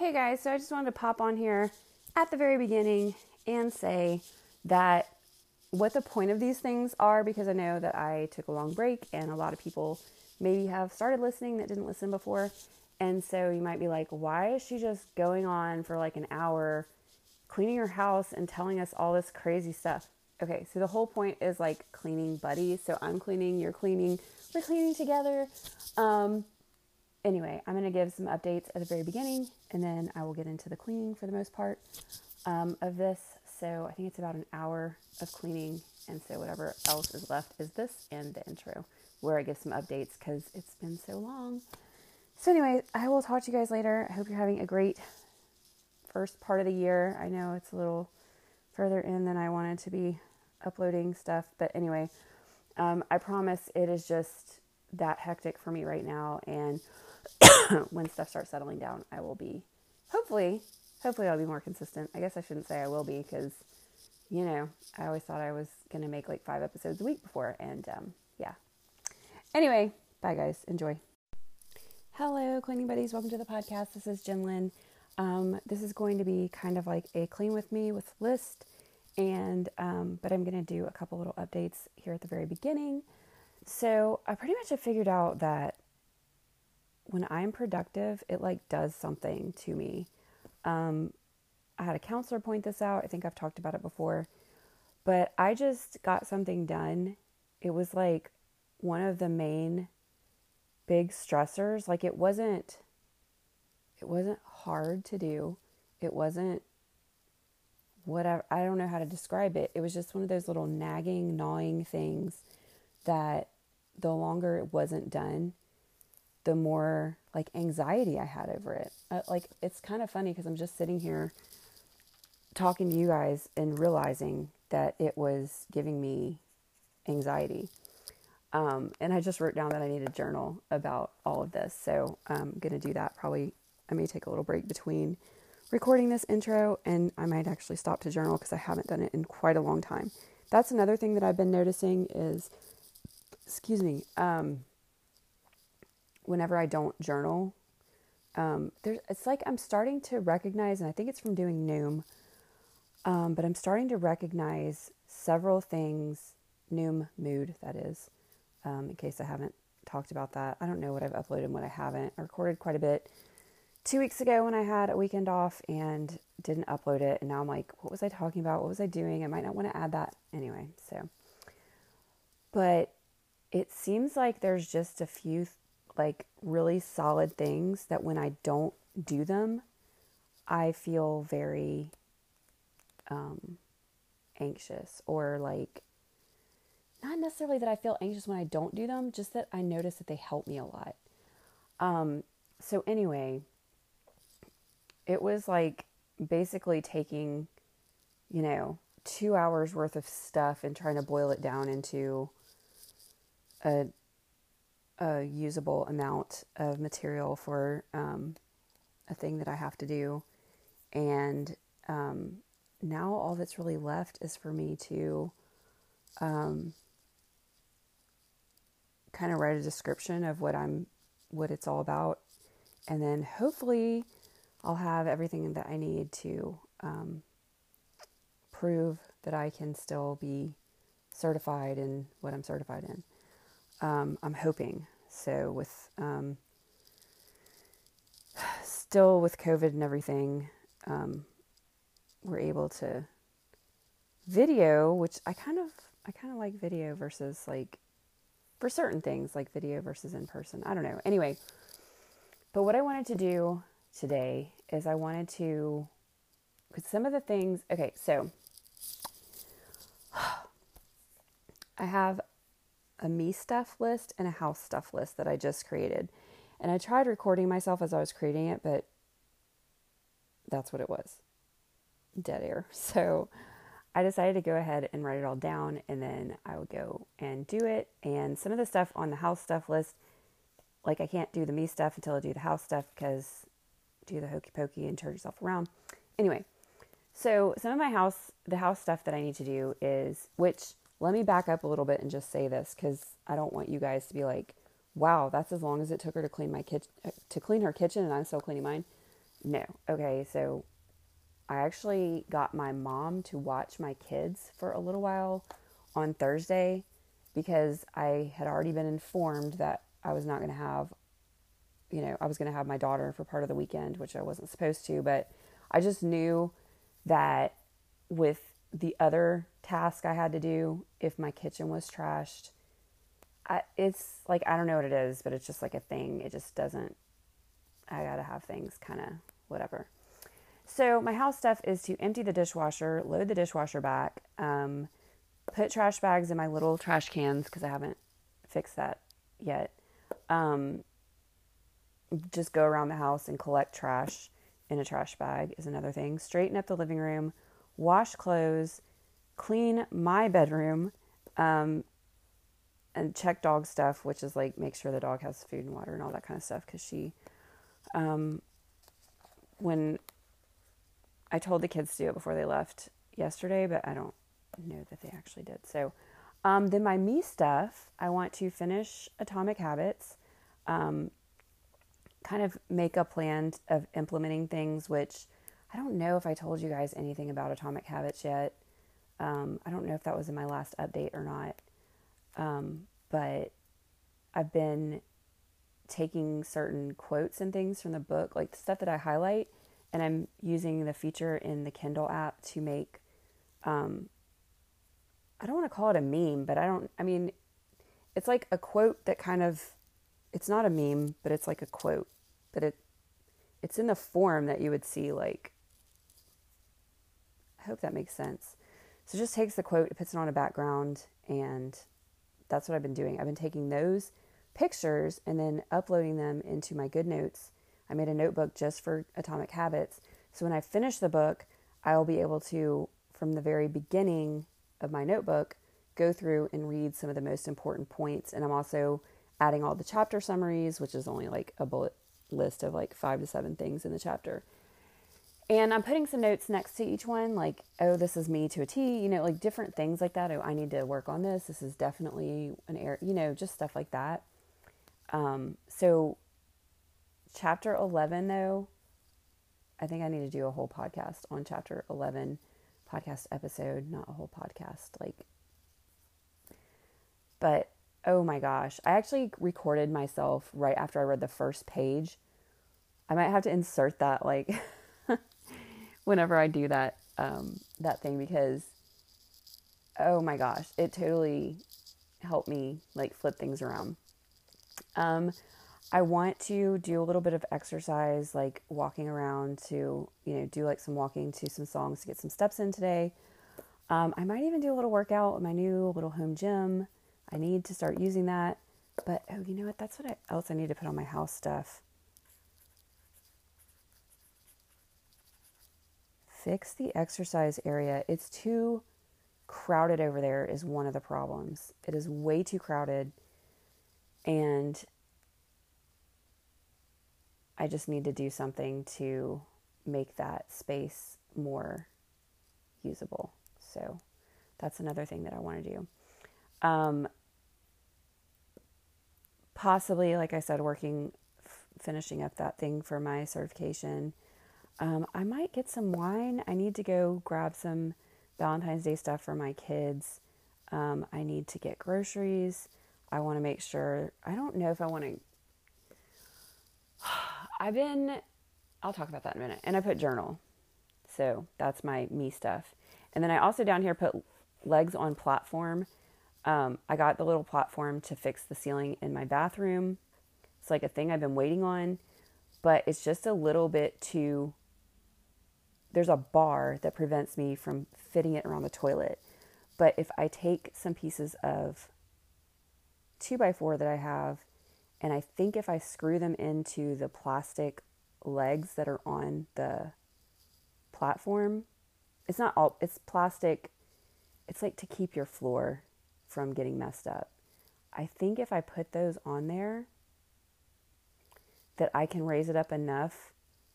Hey guys, so I just wanted to pop on here at the very beginning and say that what the point of these things are because I know that I took a long break and a lot of people maybe have started listening that didn't listen before. And so you might be like, why is she just going on for like an hour cleaning her house and telling us all this crazy stuff? Okay, so the whole point is like cleaning buddies. So I'm cleaning, you're cleaning, we're cleaning together. Um, anyway, I'm going to give some updates at the very beginning and then I will get into the cleaning for the most part um, of this. So I think it's about an hour of cleaning. And so whatever else is left is this and the intro where I give some updates because it's been so long. So, anyway, I will talk to you guys later. I hope you're having a great first part of the year. I know it's a little further in than I wanted to be uploading stuff, but anyway, um, I promise it is just that hectic for me right now. And when stuff starts settling down, I will be hopefully, hopefully, I'll be more consistent. I guess I shouldn't say I will be because, you know, I always thought I was going to make like five episodes a week before. And um, yeah. Anyway, bye guys. Enjoy. Hello, cleaning buddies. Welcome to the podcast. This is Jen Lynn. Um, this is going to be kind of like a clean with me with list, and um, but I'm going to do a couple little updates here at the very beginning. So I pretty much have figured out that when I'm productive, it like does something to me. Um, I had a counselor point this out. I think I've talked about it before, but I just got something done. It was like one of the main big stressors. Like it wasn't it wasn't hard to do. It wasn't whatever I don't know how to describe it. It was just one of those little nagging, gnawing things that the longer it wasn't done, the more like anxiety I had over it. Uh, like it's kind of funny because I'm just sitting here talking to you guys and realizing that it was giving me anxiety. Um, and I just wrote down that I need a journal about all of this. So I'm going to do that. Probably I may take a little break between recording this intro and I might actually stop to journal because I haven't done it in quite a long time. That's another thing that I've been noticing is, excuse me, um, whenever I don't journal, um, there's, it's like I'm starting to recognize, and I think it's from doing Noom, um, but I'm starting to recognize several things, Noom mood, that is, um, in case I haven't talked about that. I don't know what I've uploaded and what I haven't. I recorded quite a bit two weeks ago when I had a weekend off and didn't upload it. And now I'm like, what was I talking about? What was I doing? I might not want to add that anyway. So, but it seems like there's just a few like really solid things that when I don't do them, I feel very um, anxious or like not necessarily that I feel anxious when I don't do them, just that I notice that they help me a lot. Um, so, anyway, it was like basically taking, you know, two hours worth of stuff and trying to boil it down into a, a usable amount of material for um, a thing that I have to do. And um, now all that's really left is for me to um, kind of write a description of what I'm what it's all about and then hopefully I'll have everything that I need to um, prove that I can still be certified in what I'm certified in. Um, I'm hoping so with um, still with COVID and everything, um, we're able to video, which I kind of I kind of like video versus like for certain things like video versus in person. I don't know. Anyway, but what I wanted to do today is I wanted to because some of the things okay, so I have a me stuff list and a house stuff list that I just created. And I tried recording myself as I was creating it, but that's what it was. Dead air. So I decided to go ahead and write it all down and then I would go and do it. And some of the stuff on the house stuff list, like I can't do the me stuff until I do the house stuff because do the hokey pokey and turn yourself around. Anyway, so some of my house, the house stuff that I need to do is, which let me back up a little bit and just say this because I don't want you guys to be like, wow, that's as long as it took her to clean my kitchen, uh, to clean her kitchen and I'm still cleaning mine. no. Okay, so I actually got my mom to watch my kids for a little while on Thursday because I had already been informed that I was not going to have, you know, I was going to have my daughter for part of the weekend, which I wasn't supposed to, but I just knew that with the other task I had to do, if my kitchen was trashed, I, it's like, I don't know what it is, but it's just like a thing. It just doesn't, I gotta have things kind of whatever. So, my house stuff is to empty the dishwasher, load the dishwasher back, um, put trash bags in my little trash cans because I haven't fixed that yet. Um, just go around the house and collect trash in a trash bag is another thing. Straighten up the living room, wash clothes, clean my bedroom, um, and check dog stuff, which is like make sure the dog has food and water and all that kind of stuff. Because she, um, when I told the kids to do it before they left yesterday, but I don't know that they actually did. So, um, then my me stuff, I want to finish Atomic Habits, um, kind of make a plan of implementing things, which I don't know if I told you guys anything about Atomic Habits yet. Um, I don't know if that was in my last update or not. Um, but I've been taking certain quotes and things from the book, like the stuff that I highlight, and I'm using the feature in the Kindle app to make um, I don't want to call it a meme, but I don't, I mean, it's like a quote that kind of, it's not a meme, but it's like a quote, but it, it's in the form that you would see like, I hope that makes sense. So just takes the quote, puts it on a background, and that's what I've been doing. I've been taking those pictures and then uploading them into my GoodNotes. I made a notebook just for Atomic Habits. So when I finish the book, I will be able to, from the very beginning, of my notebook, go through and read some of the most important points. And I'm also adding all the chapter summaries, which is only like a bullet list of like five to seven things in the chapter. And I'm putting some notes next to each one, like, oh, this is me to a T, you know, like different things like that. Oh, I need to work on this. This is definitely an error, you know, just stuff like that. Um, so, chapter 11, though, I think I need to do a whole podcast on chapter 11 podcast episode, not a whole podcast. Like, but oh my gosh, I actually recorded myself right after I read the first page. I might have to insert that like whenever I do that um, that thing because oh my gosh, it totally helped me like flip things around. Um, I want to do a little bit of exercise, like walking around to, you know, do like some walking to some songs to get some steps in today. Um, I might even do a little workout at my new little home gym. I need to start using that. But oh, you know what? That's what I, else I need to put on my house stuff. Fix the exercise area. It's too crowded over there, is one of the problems. It is way too crowded. And I just need to do something to make that space more usable. So that's another thing that I want to do. Um, possibly, like I said, working, f- finishing up that thing for my certification. Um, I might get some wine. I need to go grab some Valentine's Day stuff for my kids. Um, I need to get groceries. I want to make sure. I don't know if I want to I've been, I'll talk about that in a minute. And I put journal. So that's my me stuff. And then I also down here put legs on platform. Um, I got the little platform to fix the ceiling in my bathroom. It's like a thing I've been waiting on, but it's just a little bit too. There's a bar that prevents me from fitting it around the toilet. But if I take some pieces of two by four that I have and I think if I screw them into the plastic legs that are on the platform, it's not all, it's plastic. It's like to keep your floor from getting messed up. I think if I put those on there, that I can raise it up enough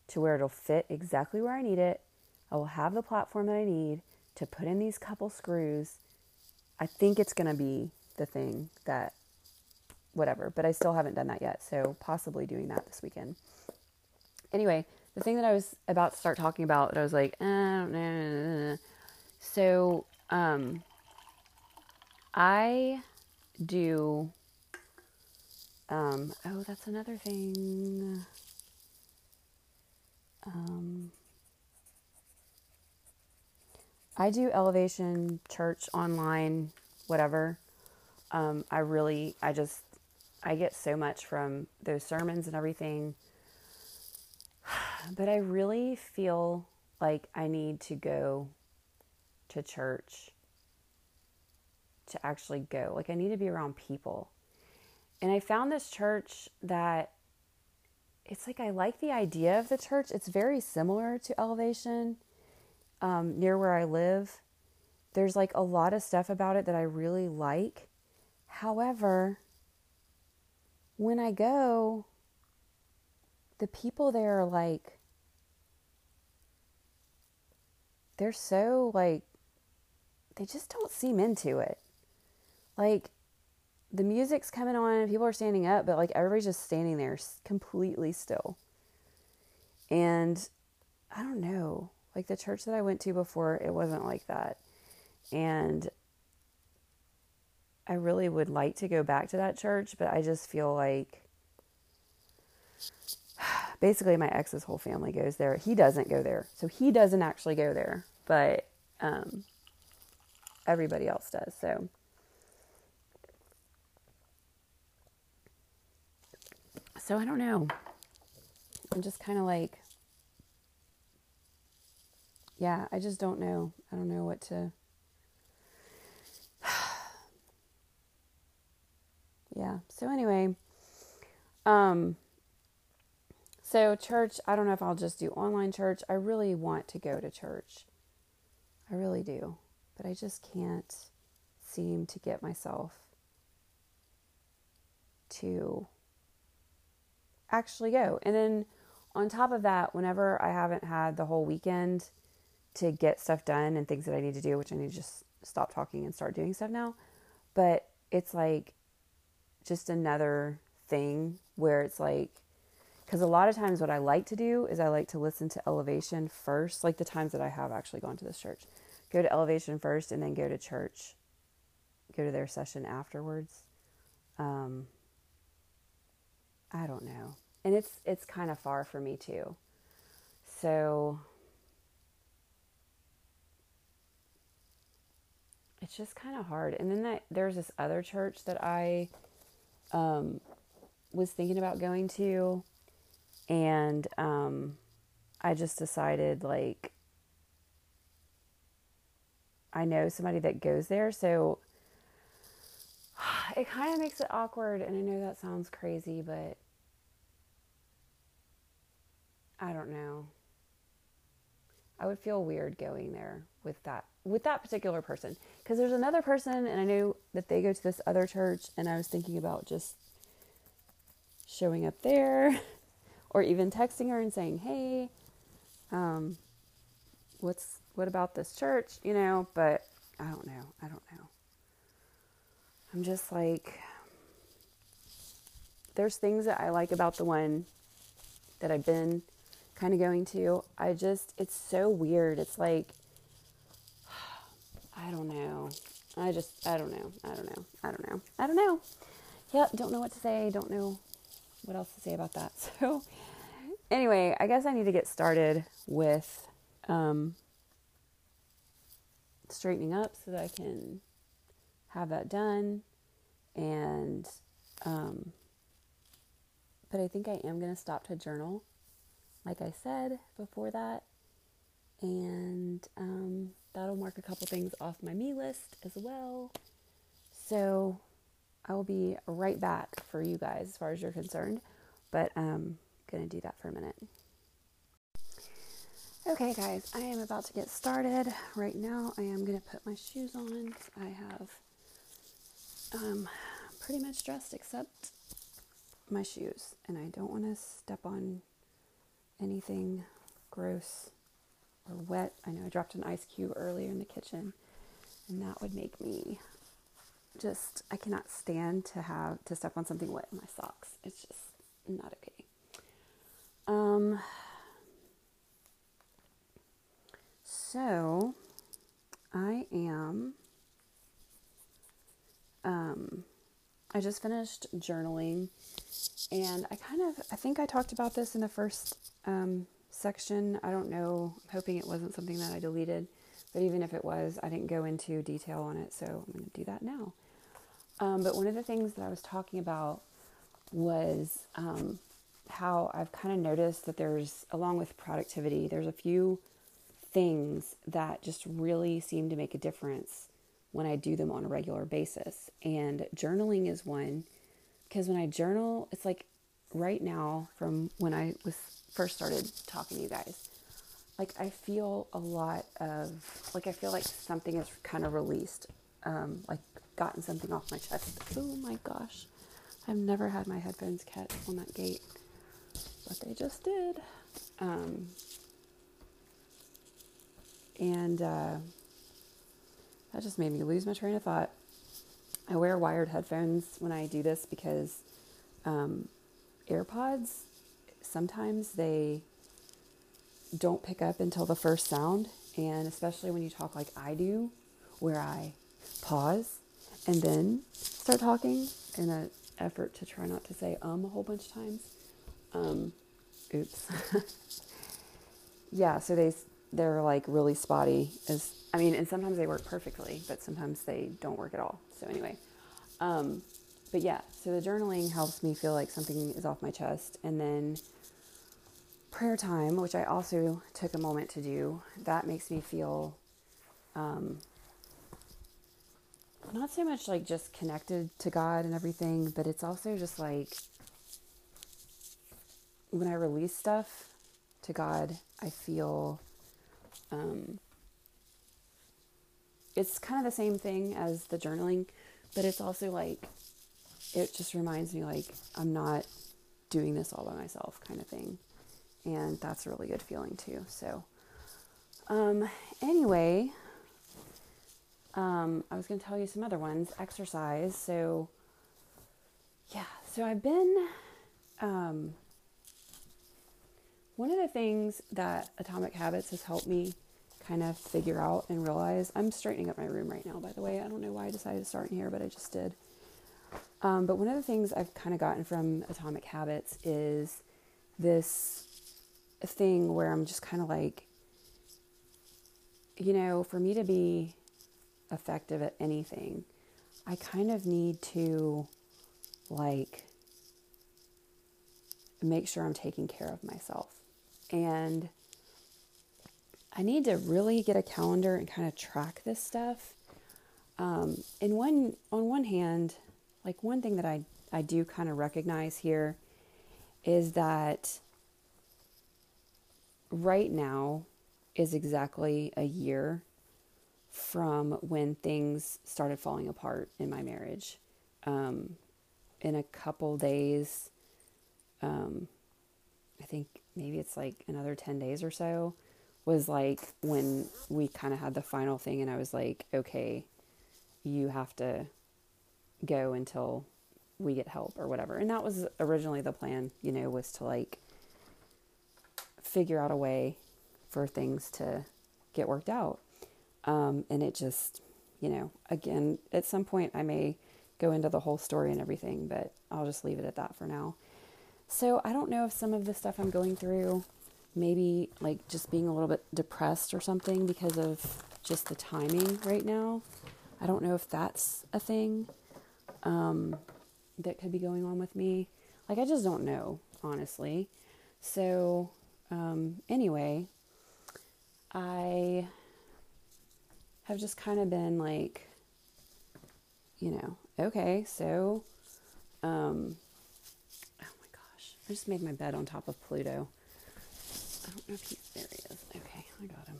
to where it'll fit exactly where I need it. I will have the platform that I need to put in these couple screws. I think it's going to be the thing that whatever, but I still haven't done that yet. So possibly doing that this weekend. Anyway, the thing that I was about to start talking about that I was like, eh, know. So, um, I do, um, oh, that's another thing. Um, I do elevation church online, whatever. Um, I really, I just, I get so much from those sermons and everything. But I really feel like I need to go to church to actually go. Like, I need to be around people. And I found this church that it's like I like the idea of the church. It's very similar to Elevation um, near where I live. There's like a lot of stuff about it that I really like. However, when I go, the people there are like, they're so like, they just don't seem into it. Like, the music's coming on and people are standing up, but like everybody's just standing there completely still. And I don't know, like the church that I went to before, it wasn't like that. And I really would like to go back to that church, but I just feel like basically my ex's whole family goes there. He doesn't go there. So he doesn't actually go there, but um, everybody else does. So So I don't know. I'm just kind of like yeah, I just don't know. I don't know what to yeah. So anyway, um so church, I don't know if I'll just do online church. I really want to go to church. I really do. But I just can't seem to get myself to actually go. And then on top of that, whenever I haven't had the whole weekend to get stuff done and things that I need to do, which I need to just stop talking and start doing stuff now, but it's like just another thing where it's like because a lot of times what I like to do is I like to listen to Elevation first, like the times that I have actually gone to this church. Go to Elevation first and then go to church, go to their session afterwards. Um, I don't know. And it's it's kind of far for me too. So it's just kind of hard. And then that, there's this other church that I um, was thinking about going to, and um, I just decided like I know somebody that goes there, so it kind of makes it awkward. And I know that sounds crazy, but I don't know. I would feel weird going there with that with that particular person because there's another person and I know that they go to this other church and I was thinking about just showing up there or even texting her and saying, "Hey, um what's what about this church?" you know, but I don't know. I don't know. I'm just like there's things that I like about the one that I've been kind of going to. I just, it's so weird. It's like, I don't know. I just, I don't know. I don't know. I don't know. I don't know. Yep, don't know what to say. Don't know what else to say about that. So, anyway, I guess I need to get started with um, straightening up so that I can have that done. And, um, but I think I am going to stop to journal like I said before that. And um, that'll mark a couple things off my me list as well. So I will be right back for you guys as far as you're concerned. But I'm um, to do that for a minute. Okay, guys, I am about to get started. Right now, I am to put my shoes on. I have um, pretty much dressed except my shoes, and I don't want to step on anything gross or wet. I know I dropped an ice cube earlier in the kitchen, and that would make me just I cannot stand to have to step on something wet in my socks. It's just not okay. Um so I am. Um, I just finished journaling, and I kind of I think I talked about this in the first um, section. I don't know. I'm hoping it wasn't something that I deleted, but even if it was, I didn't go into detail on it, so I'm going to do that now. Um, but one of the things that I was talking about was um, how I've kind of noticed that there's, along with productivity, there's a few things that just really seem to make a difference when I do them on a regular basis. And journaling is one because when I journal, it's like right now from when I was first started talking to you guys, like I feel a lot of like I feel like something is kind of released, um, like gotten something off my chest. Oh my gosh, I've never had my headphones catch on that gate, but they just did. Um, and uh, that just made me lose my train of thought. I wear wired headphones when I do this because um, AirPods sometimes they don't pick up until the first sound, and especially when you talk like I do, where I pause and then start talking in an effort to try not to say um a whole bunch of times. Um, oops. yeah, so they they're like really spotty. As I mean, and sometimes they work perfectly, but sometimes they don't work at all. So anyway, um, but yeah, so the journaling helps me feel like something is off my chest, and then prayer time, which I also took a moment to do, that makes me feel um, not so much like just connected to God and everything, but it's also just like when I release stuff to God, I feel um, it's kind of the same thing as the journaling, but it's also like it just reminds me like I'm not doing this all by myself kind of thing. And that's a really good feeling too. So um anyway, um I was going to tell you some other ones, exercise. So yeah, so I've been um one of the things that Atomic Habits has helped me kind of figure out and realize I'm straightening up my room right now, by the way. I don't know why I decided to start in here, but I just did. Um, but one of the things I've kind of gotten from Atomic Habits is this thing where I'm just kind of like, you know, for me to be effective at anything, I kind of need to like make sure I'm taking care of myself. And I need to really get a calendar and kind of track this stuff. Um, and one on one hand, like one thing that I I do kind of recognize here is that right now is exactly a year from when things started falling apart in my marriage. Um, in a couple days, um, I think maybe it's like another 10 days or so, was like when we kind of had the final thing, and I was like, okay, you have to go until we get help or whatever. And that was originally the plan, you know, was to like figure out a way for things to get worked out. Um, and it just, you know, again, at some point I may go into the whole story and everything, but I'll just leave it at that for now. So I don't know if some of the stuff I'm going through, maybe like just being a little bit depressed or something because of just the timing right now. I don't know if that's a thing um, that could be going on with me. Like, I just don't know, honestly. So, um, anyway, I have just kind of been like, you know, okay, so um, oh my gosh, I just made my bed on top of Pluto. I don't know if he's there. He is. Okay, I got him.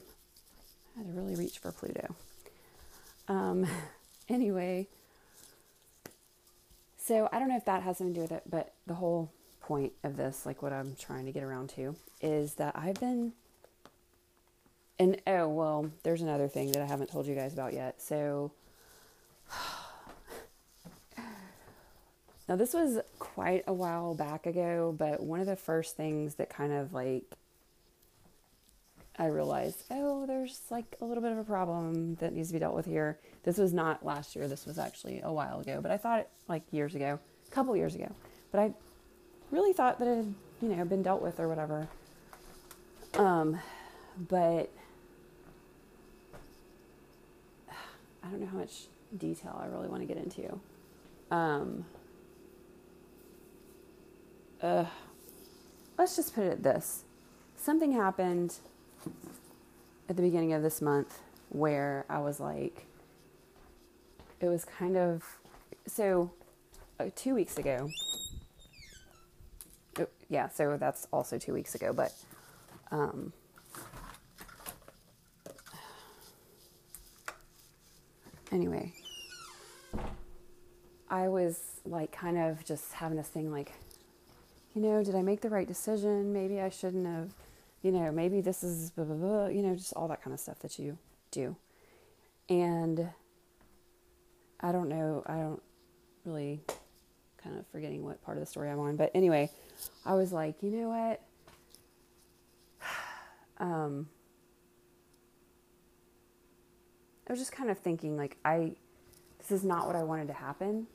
I had to really reach for Pluto. Um, anyway, so I don't know if that has something to do with it, but the whole point of this, like what I'm trying to get around to, is that I've been. And oh, well, there's another thing that I haven't told you guys about yet. So Now, this was quite a while back ago, but one of the first things that kind of like I realized, oh, there's like a little bit of a problem that needs to be dealt with here. This was not last year. This was actually a while ago, but I thought it like years ago, a couple years ago. But I really thought that it had, you know, been dealt with or whatever. Um, but I don't know how much detail I really want to get into. Um, uh, let's just put it this something happened at the beginning of this month where I was like, it was kind of so uh, two weeks ago. Yeah, so that's also two weeks ago, but um, anyway, I was like kind of just having this thing like, you know, did I make the right decision? Maybe I shouldn't have you know, maybe this is blah, blah, blah, you know, just all that kind of stuff that you do. And I don't know, I don't really kind of forgetting what part of the story I'm on. But anyway, I was like, you know what? Um, I was just kind of thinking, like, I, this is not what I wanted to happen,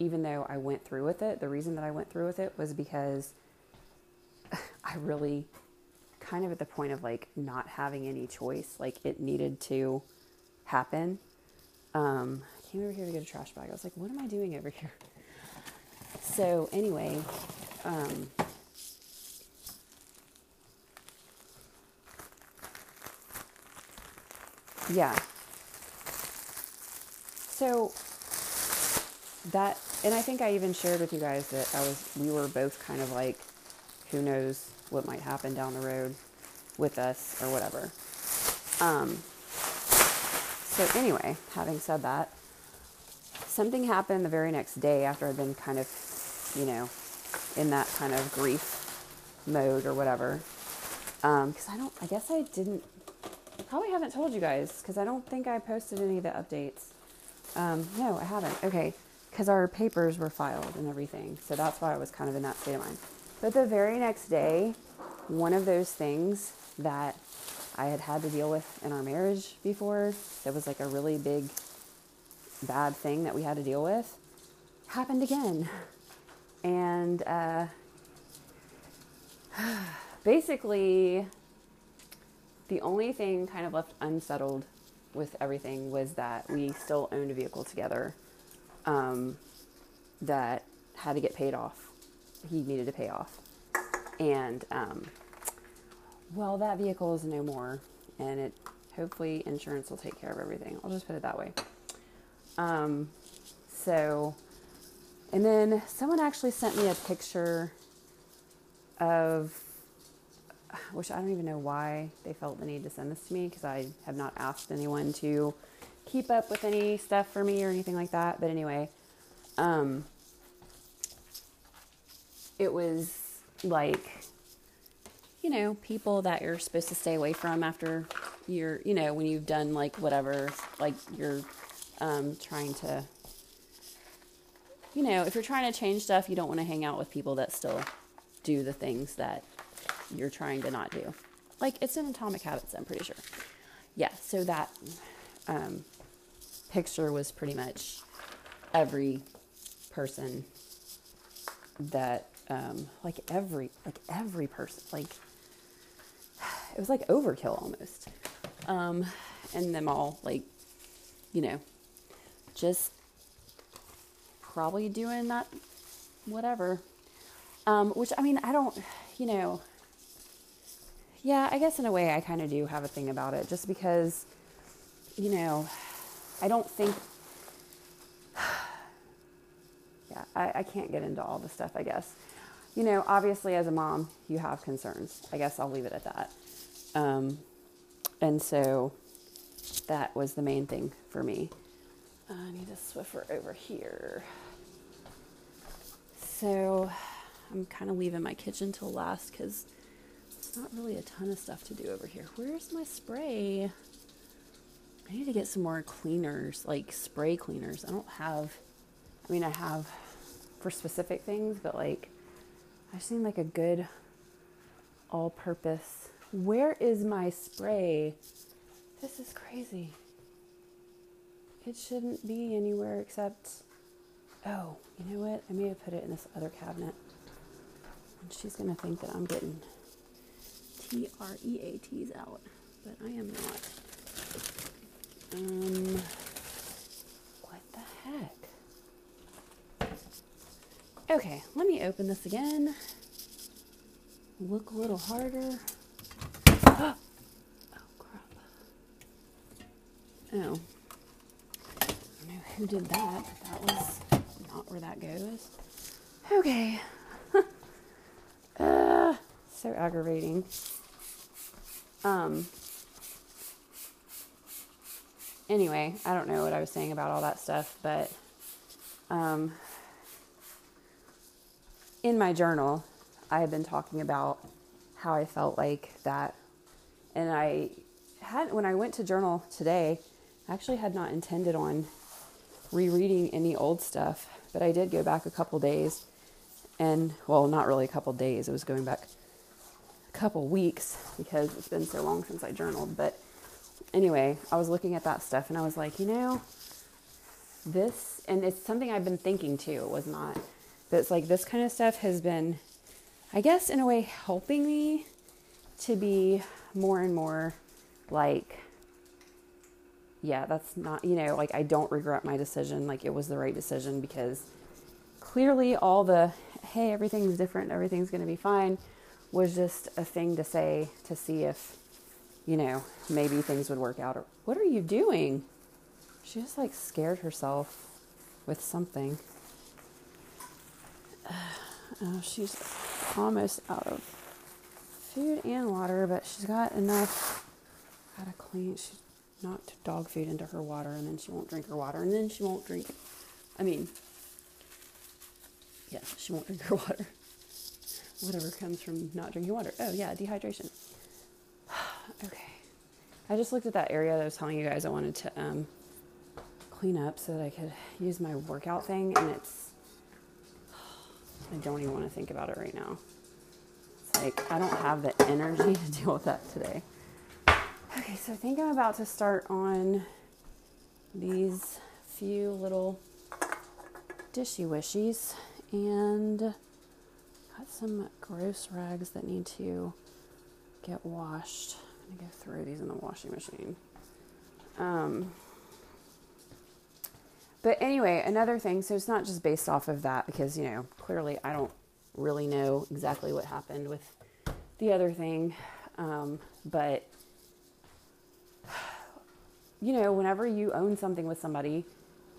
even though I went through with it. The reason that I went through with it was because I really kind of at the point of like not having any choice. Like it needed to happen. Um, I came over here to get a trash bag. I was like, what am I doing over here? So anyway, um, yeah. So that, and I think I even shared with you guys that I was, we were both kind of like, who knows what might happen down the road with us or whatever. Um, so, anyway, having said that, something happened the very next day after I'd been kind of, you know, in that kind of grief mode or whatever. Because um, I don't, I guess I didn't, I probably haven't told you guys because I don't think I posted any of the updates. Um, no, I haven't. Okay, because our papers were filed and everything. So that's why I was kind of in that state of mind. But the very next day, one of those things that I had had to deal with in our marriage before, that was like a really big, bad thing that we had to deal with, happened again. And uh, basically, the only thing kind of left unsettled with everything was that we still owned a vehicle together um, that had to get paid off he needed to pay off. And um, well, that vehicle is no more, and it hopefully insurance will take care of everything. I'll just put it that way. Um, so, and then someone actually sent me a picture of, which I don't even know why they felt the need to send this to me because I have not asked anyone to keep up with any stuff for me or anything like that. But anyway, um, it was like you know people that you're supposed to stay away from after you're you know when you've done like whatever like you're um, trying to you know if you're trying to change stuff you don't want to hang out with people that still do the things that you're trying to not do. Like it's in atomic habits i'm pretty sure. Yeah so that um, picture was pretty much every person that um, like every like every person like it was like overkill almost. Um, and them all like you know just probably doing that whatever um, which i mean i don't you know yeah i guess in a way i kind of do have a thing about it just because you know i don't think yeah I, I can't get into all the stuff i guess you know, obviously as a mom, you have concerns. I guess I'll leave it at that. Um, and so that was the main thing for me. I need a Swiffer over here. So I'm kind of leaving my kitchen till last because it's not really a ton of stuff to do over here. Where's my spray? I need to get some more cleaners, like spray cleaners. I don't have, I mean, I have for specific things, but like I just need like a good all purpose Where is my spray? This is crazy. It shouldn't be anywhere except. Oh, you know what? I may have put it in this other cabinet. And she's going to think that I'm getting T R E A T's out, but I am not. Um, what the heck? Okay, let me open this again. Look a little harder. oh, crap. Oh. I don't know who did that. but That was where that goes. Okay. uh, so aggravating. Um. Anyway, I don't know what I was saying about all that stuff, but um, in my journal, I have been talking about how I felt like that. And I had, when I went to journal today, I actually had not intended on rereading any old stuff, but I did go back a couple days. And, well, not really a couple days, it was going back a couple weeks because it's been so long since I journaled. But anyway, I was looking at that stuff and I was like, you know, this, and it's something I've been thinking too, it was not, but it's like this kind of stuff has been I guess in a way helping me to be more and more like yeah, that's not, you know, like I don't regret my decision. Like it was the right decision because clearly all the, hey, everything's different, everything's going to be fine was just a thing to say to see if, you know, maybe things would work out. Or, what are you doing? She just like scared herself with something. Oh, she's almost out of food and water, but she's got enough. Gotta clean. She knocked dog food into her water, and then she won't drink her water, and then she won't drink. I mean, yeah, she won't drink her water. Whatever comes from not drinking water. Oh yeah, dehydration. okay, I just looked at that area that I was telling you guys I wanted to um, clean up so that I could use my workout thing, and it's I don't even want to think about it right now. It's like I don't have the energy to deal with that today. Okay, so I think I'm about to start on these few little dishy wishies and got some gross rags that need to get washed. I'm gonna go throw these in the washing machine. Um, but anyway, another thing, so it's not just based off of that because, you know, clearly I don't really know exactly what happened with the other thing. Um, but, you know, whenever you own something with somebody,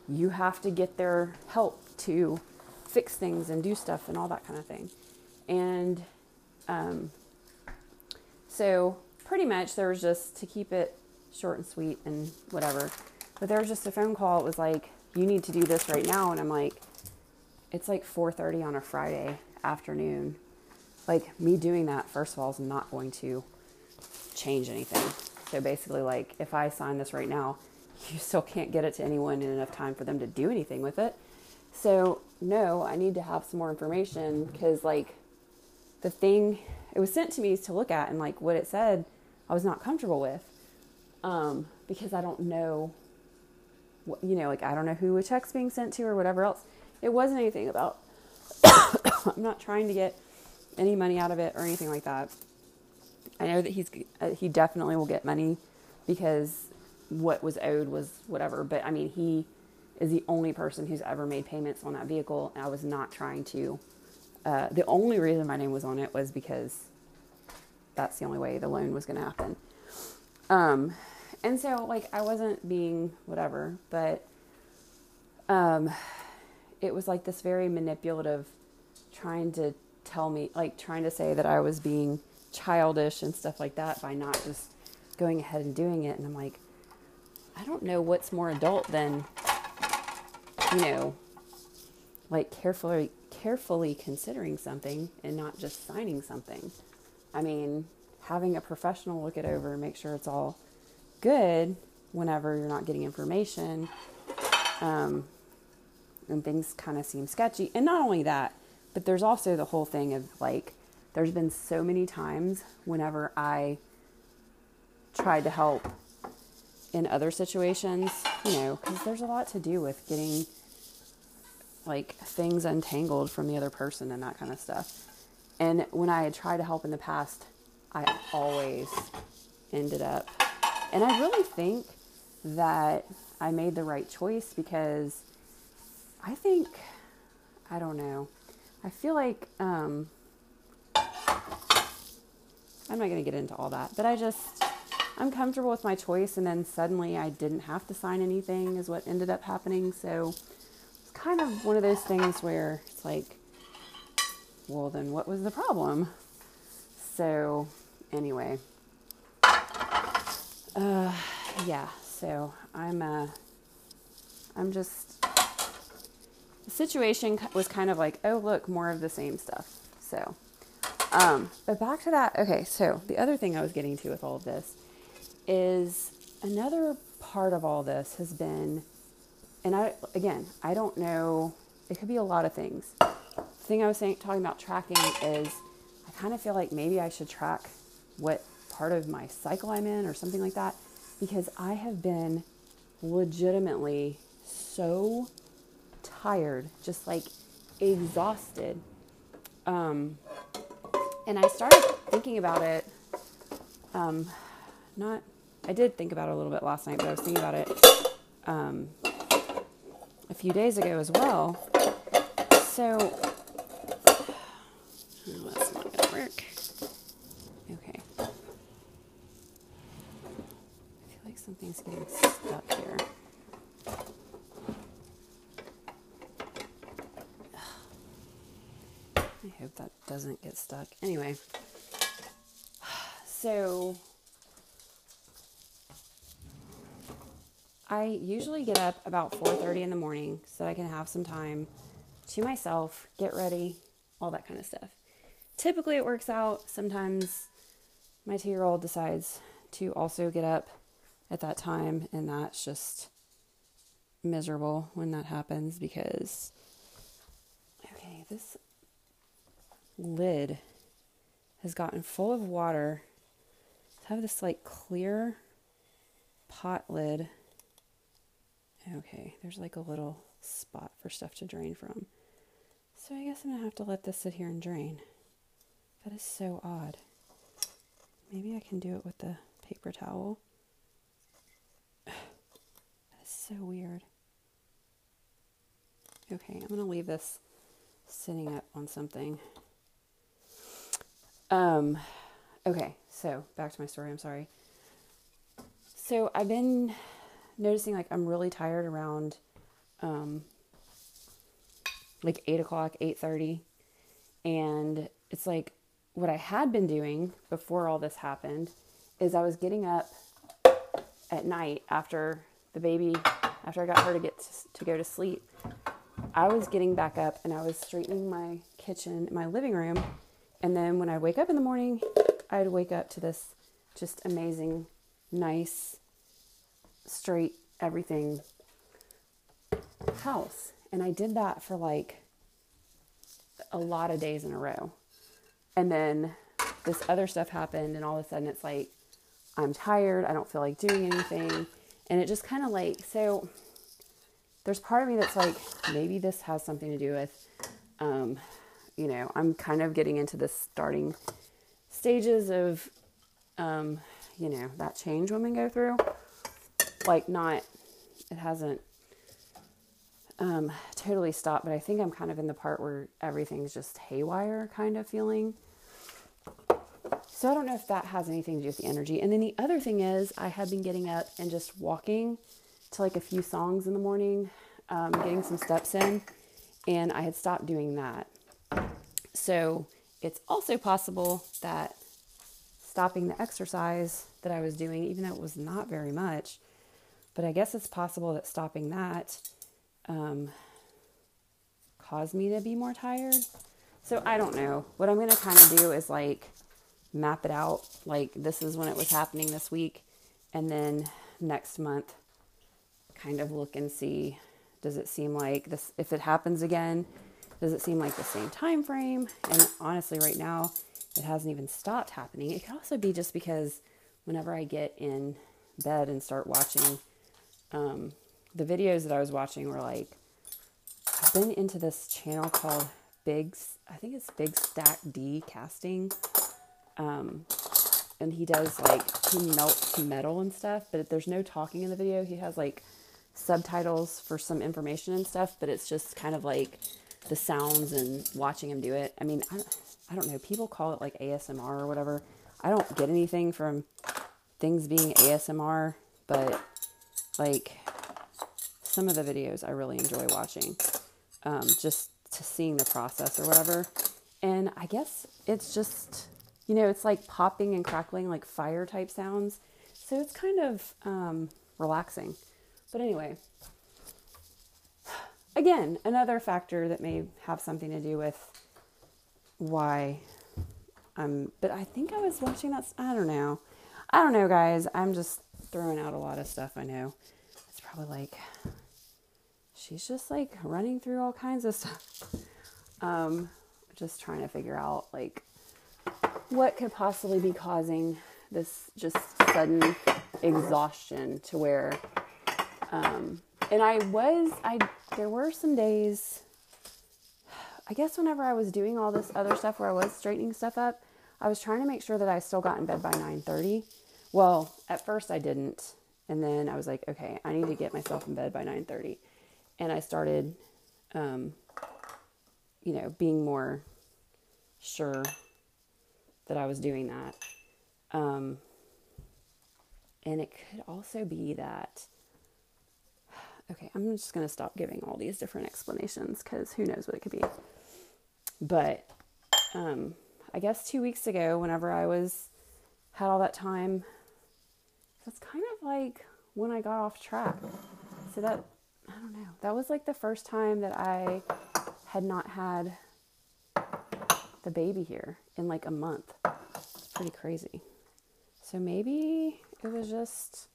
you have to get their help to fix things and do stuff and all that kind of thing. And um, so, pretty much, there was just to keep it short and sweet and whatever. But there was just a phone call. It was like, you need to do this right now and i'm like it's like 4.30 on a friday afternoon like me doing that first of all is not going to change anything so basically like if i sign this right now you still can't get it to anyone in enough time for them to do anything with it so no i need to have some more information because like the thing it was sent to me is to look at and like what it said i was not comfortable with um, because i don't know what, you know, like I don't know who a check's being sent to or whatever else. It wasn't anything about. I'm not trying to get any money out of it or anything like that. I know that he's uh, he definitely will get money because what was owed was whatever. But I mean, he is the only person who's ever made payments on that vehicle. And I was not trying to. Uh, the only reason my name was on it was because that's the only way the loan was going to happen. Um, and so like I wasn't being whatever, but um it was like this very manipulative trying to tell me like trying to say that I was being childish and stuff like that by not just going ahead and doing it and I'm like I don't know what's more adult than you know like carefully carefully considering something and not just signing something. I mean, having a professional look it over and make sure it's all good whenever you're not getting information um, and things kind of seem sketchy. And not only that, but there's also the whole thing of like there's been so many times whenever I tried to help in other situations, you know, because there's a lot to do with getting like things untangled from the other person and that kind of stuff. And when I had tried to help in the past, I always ended up, and I really think that I made the right choice because I think, I don't know, I feel like, um, I'm not going to get into all that, but I just, I'm comfortable with my choice. And then suddenly I didn't have to sign anything, is what ended up happening. So it's kind of one of those things where it's like, well, then what was the problem? So, anyway, uh, yeah. So I'm uh, I'm just the situation was kind of like, oh look, more of the same stuff. So, um, but back to that. Okay, so the other thing I was getting to with all of this is another part of all this has been, and I again, I don't know. It could be a lot of things. The thing I was saying, talking about tracking is, I kind of feel like maybe I should track what part of my cycle I'm in or something like that because I have been legitimately so tired, just like exhausted. Um, and I started thinking about it. Um, not, I did think about it a little bit last night, but I was thinking about it um, a few days ago as well. So, oh, that's not to work. Okay. I feel like something's getting stuck here. I hope that doesn't get stuck. Anyway, so I usually get up about 4:30 in the morning so that I can have some time to myself, get ready, all that kind of stuff. Typically it works out. Sometimes my 2-year-old decides to also get up at that time and that's just miserable when that happens because okay, this lid has gotten full of water. Have this like clear pot lid. Okay, there's like a little spot for stuff to drain from. So I guess I'm gonna have to let this sit here and drain. That is so odd. Maybe I can do it with the paper towel. that is so weird. Okay, I'm gonna leave this sitting up on something. Um, okay, so back to my story. I'm sorry. So I've been noticing like I'm really tired around um, like eight o'clock, eight thirty, and it's like what I had been doing before all this happened is I was getting up at night after the baby after I got her to get to, to go to sleep. I was getting back up and I was straightening my kitchen, my living room, and then when I wake up in the morning, I'd wake up to this just amazing, nice, straight, everything house. And I did that for like a lot of days in a row. And then this other stuff happened, and all of a sudden it's like, I'm tired. I don't feel like doing anything. And it just kind of like, so there's part of me that's like, maybe this has something to do with um, you know, I'm kind of getting into the starting stages of, um, you know, that change women go through. Like, not, it hasn't um, totally stopped, but I think I'm kind of in the part where everything's just haywire kind of feeling. So I don't know if that has anything to do with the energy. And then the other thing is, I had been getting up and just walking to like a few songs in the morning, um, getting some steps in, and I had stopped doing that. So it's also possible that stopping the exercise that I was doing, even though it was not very much, but I guess it's possible that stopping that um, caused me to be more tired. So I don't know. What I'm going to kind of do is like map it out. Like this is when it was happening this week. And then next month, kind of look and see does it seem like this, if it happens again, does it seem like the same time frame? And honestly, right now, it hasn't even stopped happening. It could also be just because whenever I get in bed and start watching, um, the videos that I was watching were like, I've been into this channel called Big, I think it's Big Stack D Casting. Um, and he does like, he melts metal and stuff, but there's no talking in the video. He has like subtitles for some information and stuff, but it's just kind of like the sounds and watching him do it. I mean, I, I don't know. People call it like ASMR or whatever. I don't get anything from things being ASMR, but like some of the videos I really enjoy watching, um, just to seeing the process or whatever. And I guess it's just, you know, it's like popping and crackling, like fire type sounds. So it's kind of um, relaxing. But anyway, again, another factor that may have something to do with why I'm, but I think I was watching that. I don't know. I don't know, guys. I'm just throwing out a lot of stuff. I know. It's probably like, she's just like running through all kinds of stuff. Um, just trying to figure out like what could possibly be causing this just sudden exhaustion to where um, and I was, I, there were some days, I guess whenever I was doing all this other stuff where I was straightening stuff up, I was trying to make sure that I still got in bed by 9:30. Well, at first I didn't, and then I was like, okay, I need to get myself in bed by 9:30, and I started, um, you know, being more sure that I was doing that. Um, and it could also be that okay, I'm just going to stop giving all these different explanations because who knows what it could be. But um, I guess two weeks ago, whenever I was had all that time, that's kind of like when I got off track. So that I don't know. That was like the first time that I had not had the baby here in like a month. It's pretty crazy. So maybe it was just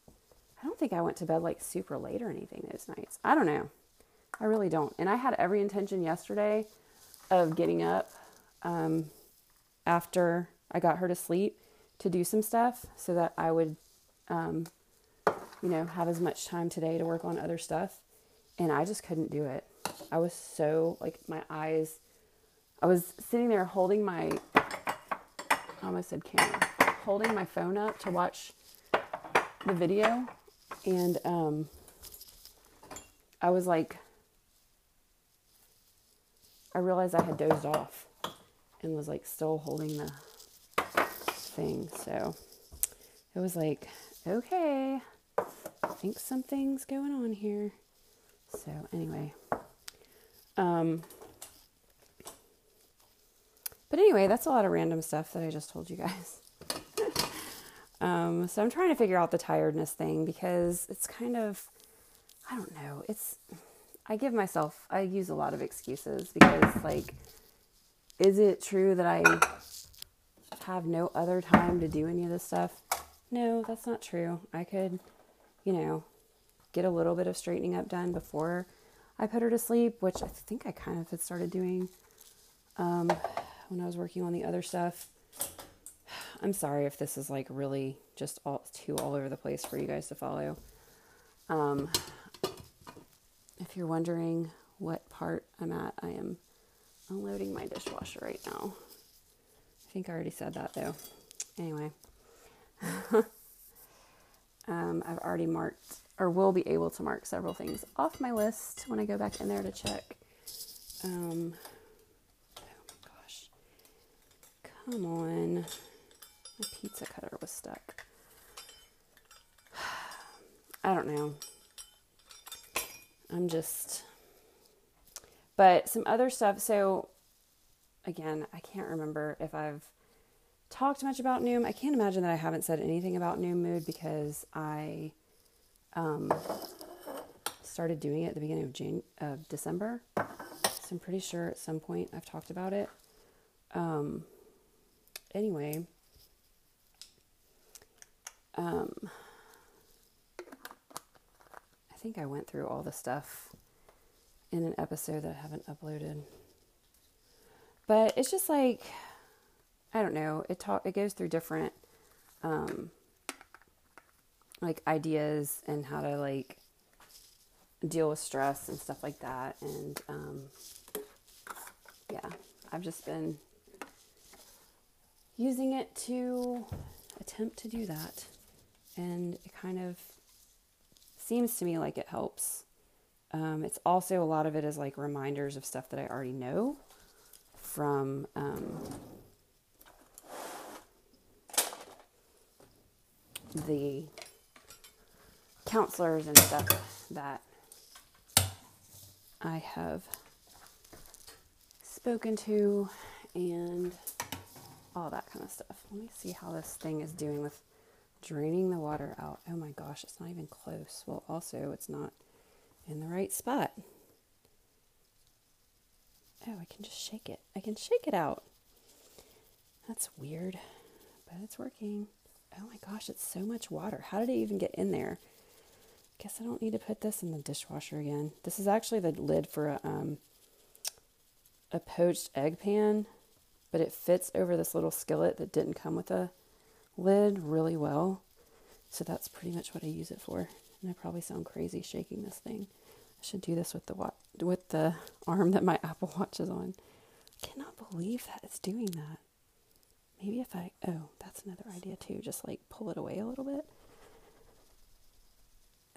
I don't think I went to bed like super late or anything those nights. I don't know. I really don't. And I had every intention yesterday of getting up um, after I got her to sleep to do some stuff so that I would, um, you know, have as much time today to work on other stuff. And I just couldn't do it. I was so, like, my eyes, I was sitting there holding my, I almost said camera, holding my phone up to watch the video and um, I was like, I realized I had dozed off and was like still holding the thing. So it was like, okay, I think something's going on here. So anyway, um, but anyway, that's a lot of random stuff that I just told you guys. Um, so I'm trying to figure out the tiredness thing because it's kind of, I don't know, it's, I give myself, I use a lot of excuses because, like, is it true that I have no other time to do any of this stuff? No, that's not true. I could, you know, get a little bit of straightening up done before I put her to sleep, which I think I kind of had started doing um, when I was working on the other stuff. I'm sorry if this is like really just all too all over the place for you guys to follow. Um, if you're wondering what part I'm at, I am unloading my dishwasher right now. I think I already said that though. Anyway, um, I've already marked or will be able to mark several things off my list when I go back in there to check. Um, oh my gosh. Come on. My pizza cutter was stuck. I don't know. I'm just. But some other stuff. So, again, I can't remember if I've talked much about Noom. I can't imagine that I haven't said anything about Noom Mood because I um, started doing it at the beginning of Jan- of December. So I'm pretty sure at some point I've talked about it. Um, anyway, um, I think I went through all the stuff in an episode that I haven't uploaded. But it's just like, I don't know. It talk it goes through different um like ideas and how to like deal with stress and stuff like that and um yeah, I've just been using it to attempt to do that. And it kind of seems to me like it helps. Um, it's also a lot of it is like reminders of stuff that I already know from um, the counselors and stuff that I have spoken to and all that kind of stuff. Let me see how this thing is doing with draining the water out. Oh my gosh, it's not even close. Well, also, it's not in the right spot. Oh, I can just shake it. I can shake it out. That's weird, but it's working. Oh my gosh, it's so much water. How did it even get in there? I guess I don't need to put this in the dishwasher again. This is actually the lid for a um, a poached egg pan, but it fits over this little skillet that didn't come with a lid really well. So that's pretty much what I use it for. And I probably sound crazy shaking this thing. I should do this with the wa- with the arm that my Apple Watch is on. I cannot believe that it's doing that. Maybe if I oh, that's another idea too. Just like pull it away a little bit.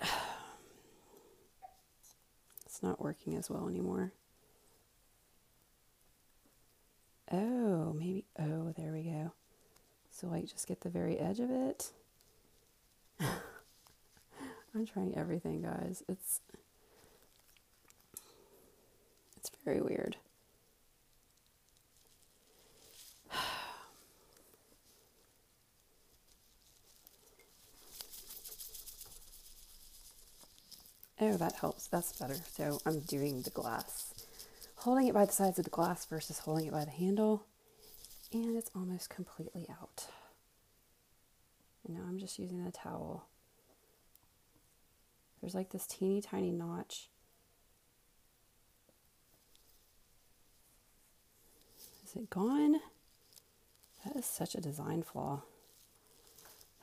It's not working as well anymore. Oh, maybe. Oh, there we go. So, I just get the very edge of it. I'm trying everything, guys. It's it's very weird. Oh, that helps. That's better. So I'm doing the glass holding it by the sides of the glass versus holding it by the handle, and it's almost completely out. And now I'm just using the towel. There's like this teeny tiny notch. Is it gone? That is such a design flaw.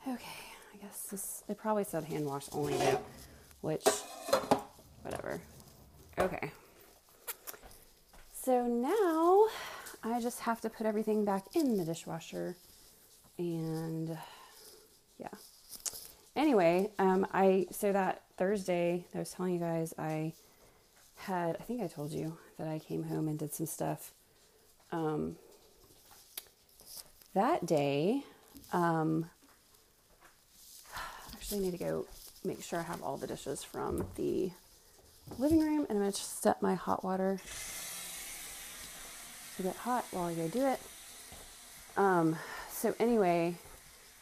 Okay, I guess this, it probably said hand wash only though, which, whatever. Okay. So now I just have to put everything back in the dishwasher and yeah. Anyway, um, I so that Thursday I was telling you guys I had I think I told you that I came home and did some stuff. Um, that day, um, actually I need to go make sure I have all the dishes from the living room and I'm gonna just set my hot water to get hot while you do it. Um, so anyway,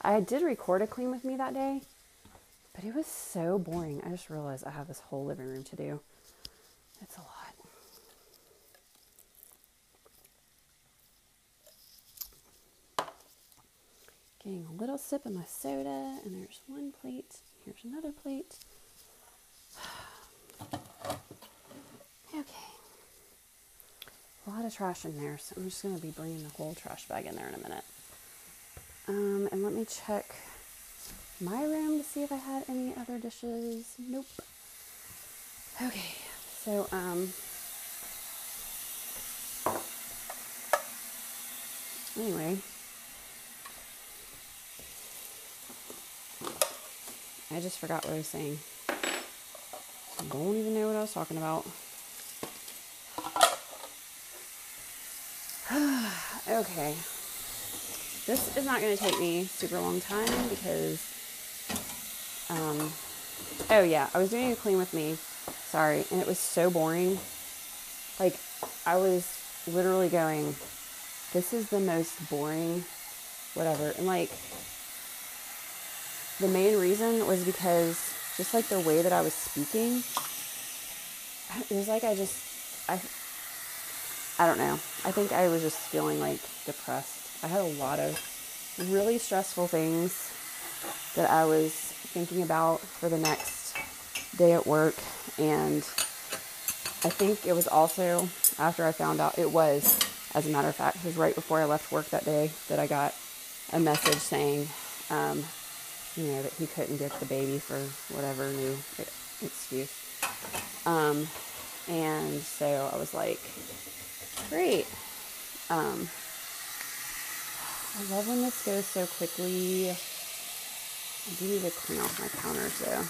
I did record a clean with me that day, but it was so boring. I just realized I have this whole living room to do. It's a lot. Getting a little sip of my soda, and there's one plate. Here's another plate. okay a lot of trash in there, so I'm just going to be bringing the whole trash bag in there in a minute. Um, and let me check my room to see if I had any other dishes. Nope. Okay, so um, anyway, I just forgot what I was saying. I don't even know what I was talking about. Okay. This is not going to take me super long time because, um, oh yeah, I was doing a clean with me, sorry, and it was so boring. Like, I was literally going, this is the most boring, whatever. And like, the main reason was because just like the way that I was speaking, it was like I just, I, I don't know. I think I was just feeling like depressed. I had a lot of really stressful things that I was thinking about for the next day at work. And I think it was also after I found out it was As a matter of fact, it was right before I left work that day that I got a message saying, um, you know, that he couldn't get the baby for whatever new excuse. Um, and so I was like, great. Um, I love when this goes so quickly. I do need to clean off my counters though.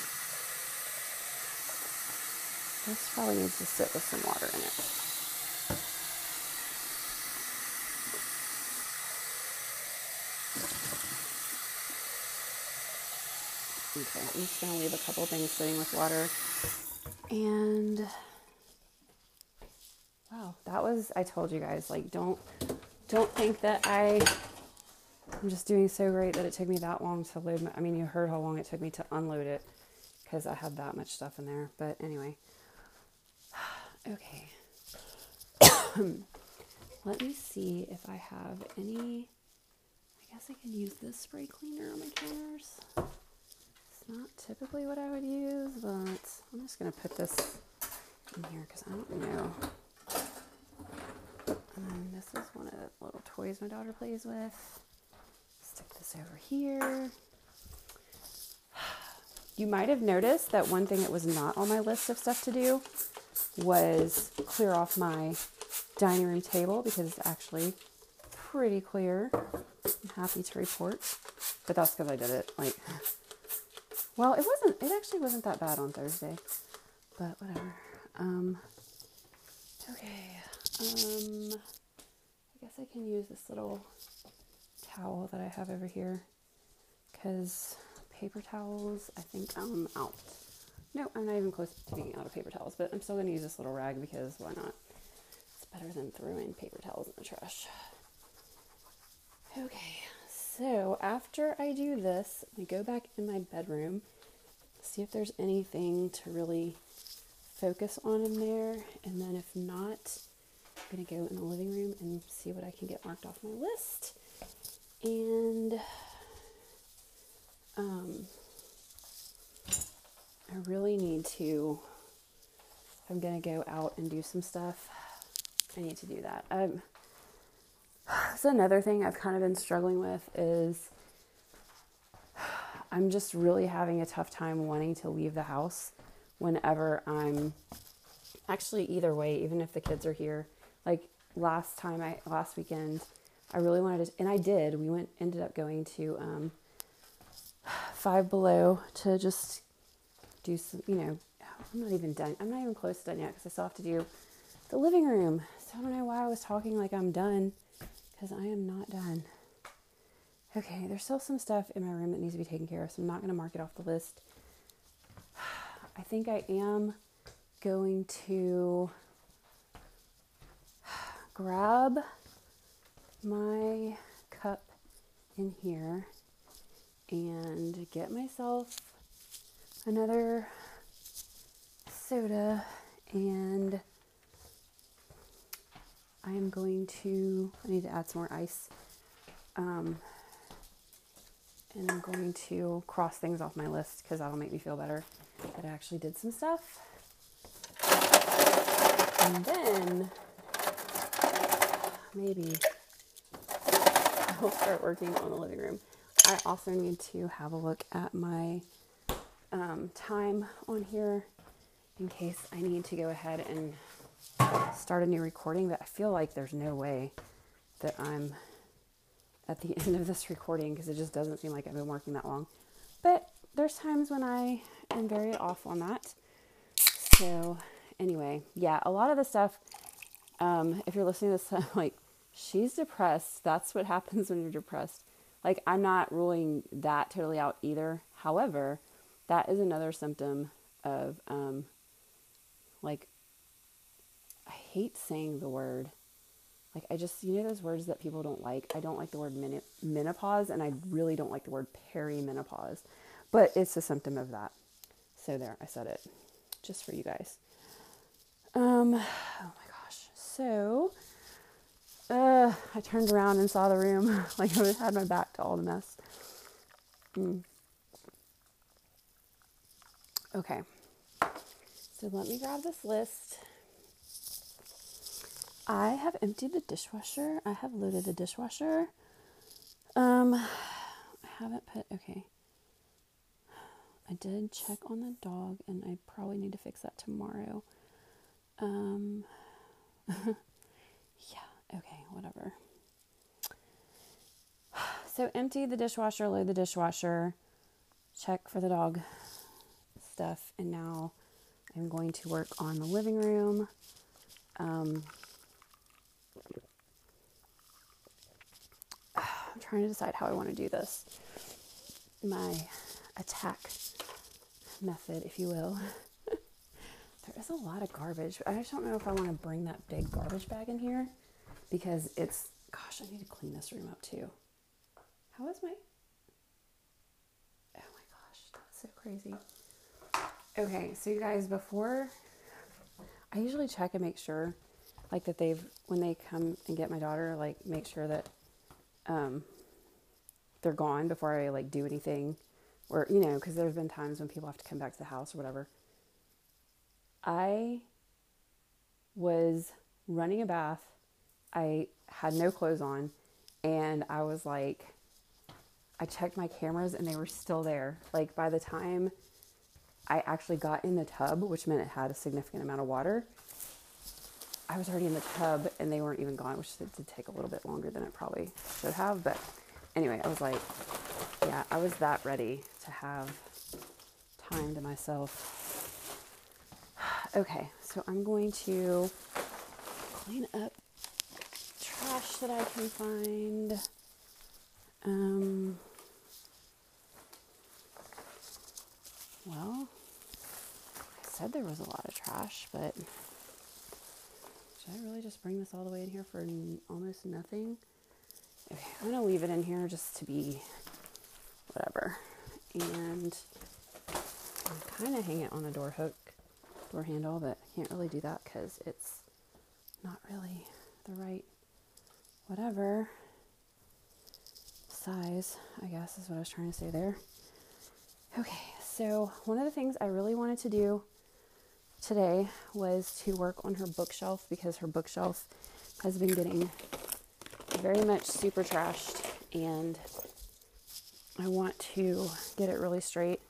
This probably needs to sit with some water in it. Okay, I'm just gonna leave a couple things sitting with water. And wow, that was I told you guys, like don't don't think that I I'm just doing so great that it took me that long to load my, I mean you heard how long it took me to unload it because I had that much stuff in there. But anyway. Okay. Let me see if I have any I guess I can use this spray cleaner on my counters It's not typically what I would use, but I'm just to put this in here because I don't know. And this is one of the little toys my daughter plays with. Stick this over here. You might have noticed that one thing that was not on my list of stuff to do was clear off my dining room table because it's actually pretty clear. I'm happy to report. But that's because I did it like well, it wasn't. It actually wasn't that bad on Thursday, but whatever. Um, okay. Um, I guess I can use this little towel that I have over here because paper towels. I think I'm out. No, I'm not even close to being out of paper towels, but I'm still going to use this little rag because why not? It's better than throwing paper towels in the trash. Okay, so after I do this, I go back in my bedroom, see if there's anything to really focus on in there, and then if not, I'm gonna go in the living room and see what I can get marked off my list. And um, I really need to. I'm gonna go out and do some stuff. I need to do that. Um, so another thing I've kind of been struggling with is I'm just really having a tough time wanting to leave the house whenever I'm actually either way, even if the kids are here. Like last time I last weekend, I really wanted to and I did. We went ended up going to um, Five Below to just do some, you know, I'm not even done. I'm not even close to done yet because I still have to do the living room. So I don't know why I was talking like I'm done because I am not done. Okay, there's still some stuff in my room that needs to be taken care of, so I'm not going to mark it off the list. I think I am going to grab my cup in here and get myself another soda and I am going to, I need to add some more ice. Um, and I'm going to cross things off my list because that'll make me feel better that I actually did some stuff. And then maybe I'll start working on the living room. I also need to have a look at my um, time on here in case I need to go ahead and start a new recording that I feel like there's no way that I'm at the end of this recording because it just doesn't seem like I've been working that long. But there's times when I am very off on that. So, anyway, yeah, a lot of the stuff, um, if you're listening to this, like, she's depressed. That's what happens when you're depressed. Like, I'm not ruling that totally out either. However, that is another symptom of, um, like, I hate saying the word. Like, I just, you know, those words that people don't like. I don't like the word menopause, and I really don't like the word perimenopause, but it's a symptom of that. So, there, I said it just for you guys. Um, oh my gosh. So, uh, I turned around and saw the room like I had my back to all the mess. Mm. Okay. So let me grab this list I have emptied the dishwasher. I have loaded the dishwasher. Um, I haven't put, okay. I did check on the dog and I probably need to fix that tomorrow. Um, yeah, okay, whatever. So, empty the dishwasher, load the dishwasher, check for the dog stuff, and now I'm going to work on the living room. Um, I'm trying to decide how I want to do this. My attack method, if you will. there is a lot of garbage. I just don't know if I want to bring that big garbage bag in here because it's, gosh, I need to clean this room up too. How is my, oh my gosh, that's so crazy. Okay, so you guys, before I usually check and make sure, like that they've when they come and get my daughter, like make sure that um, they're gone before I like do anything, or you know, because there's been times when people have to come back to the house or whatever. I was running a bath. I had no clothes on, and I was like, I checked my cameras and they were still there. Like by the time I actually got in the tub, which meant it had a significant amount of water. I was already in the tub and they weren't even gone, which did take a little bit longer than it probably should have. But anyway, I was like, yeah, I was that ready to have time to myself. Okay, so I'm going to clean up trash that I can find. Um, well, I said there was a lot of trash, but should I really just bring this all the way in here for n- almost nothing? Okay, I'm gonna leave it in here just to be whatever. And kind of hang it on the door hook, door handle, but I can't really do that because it's not really the right whatever size, I guess is what I was trying to say there. Okay, so one of the things I really wanted to do today was to work on her bookshelf because her bookshelf has been getting very much super trashed and I want to get it really straight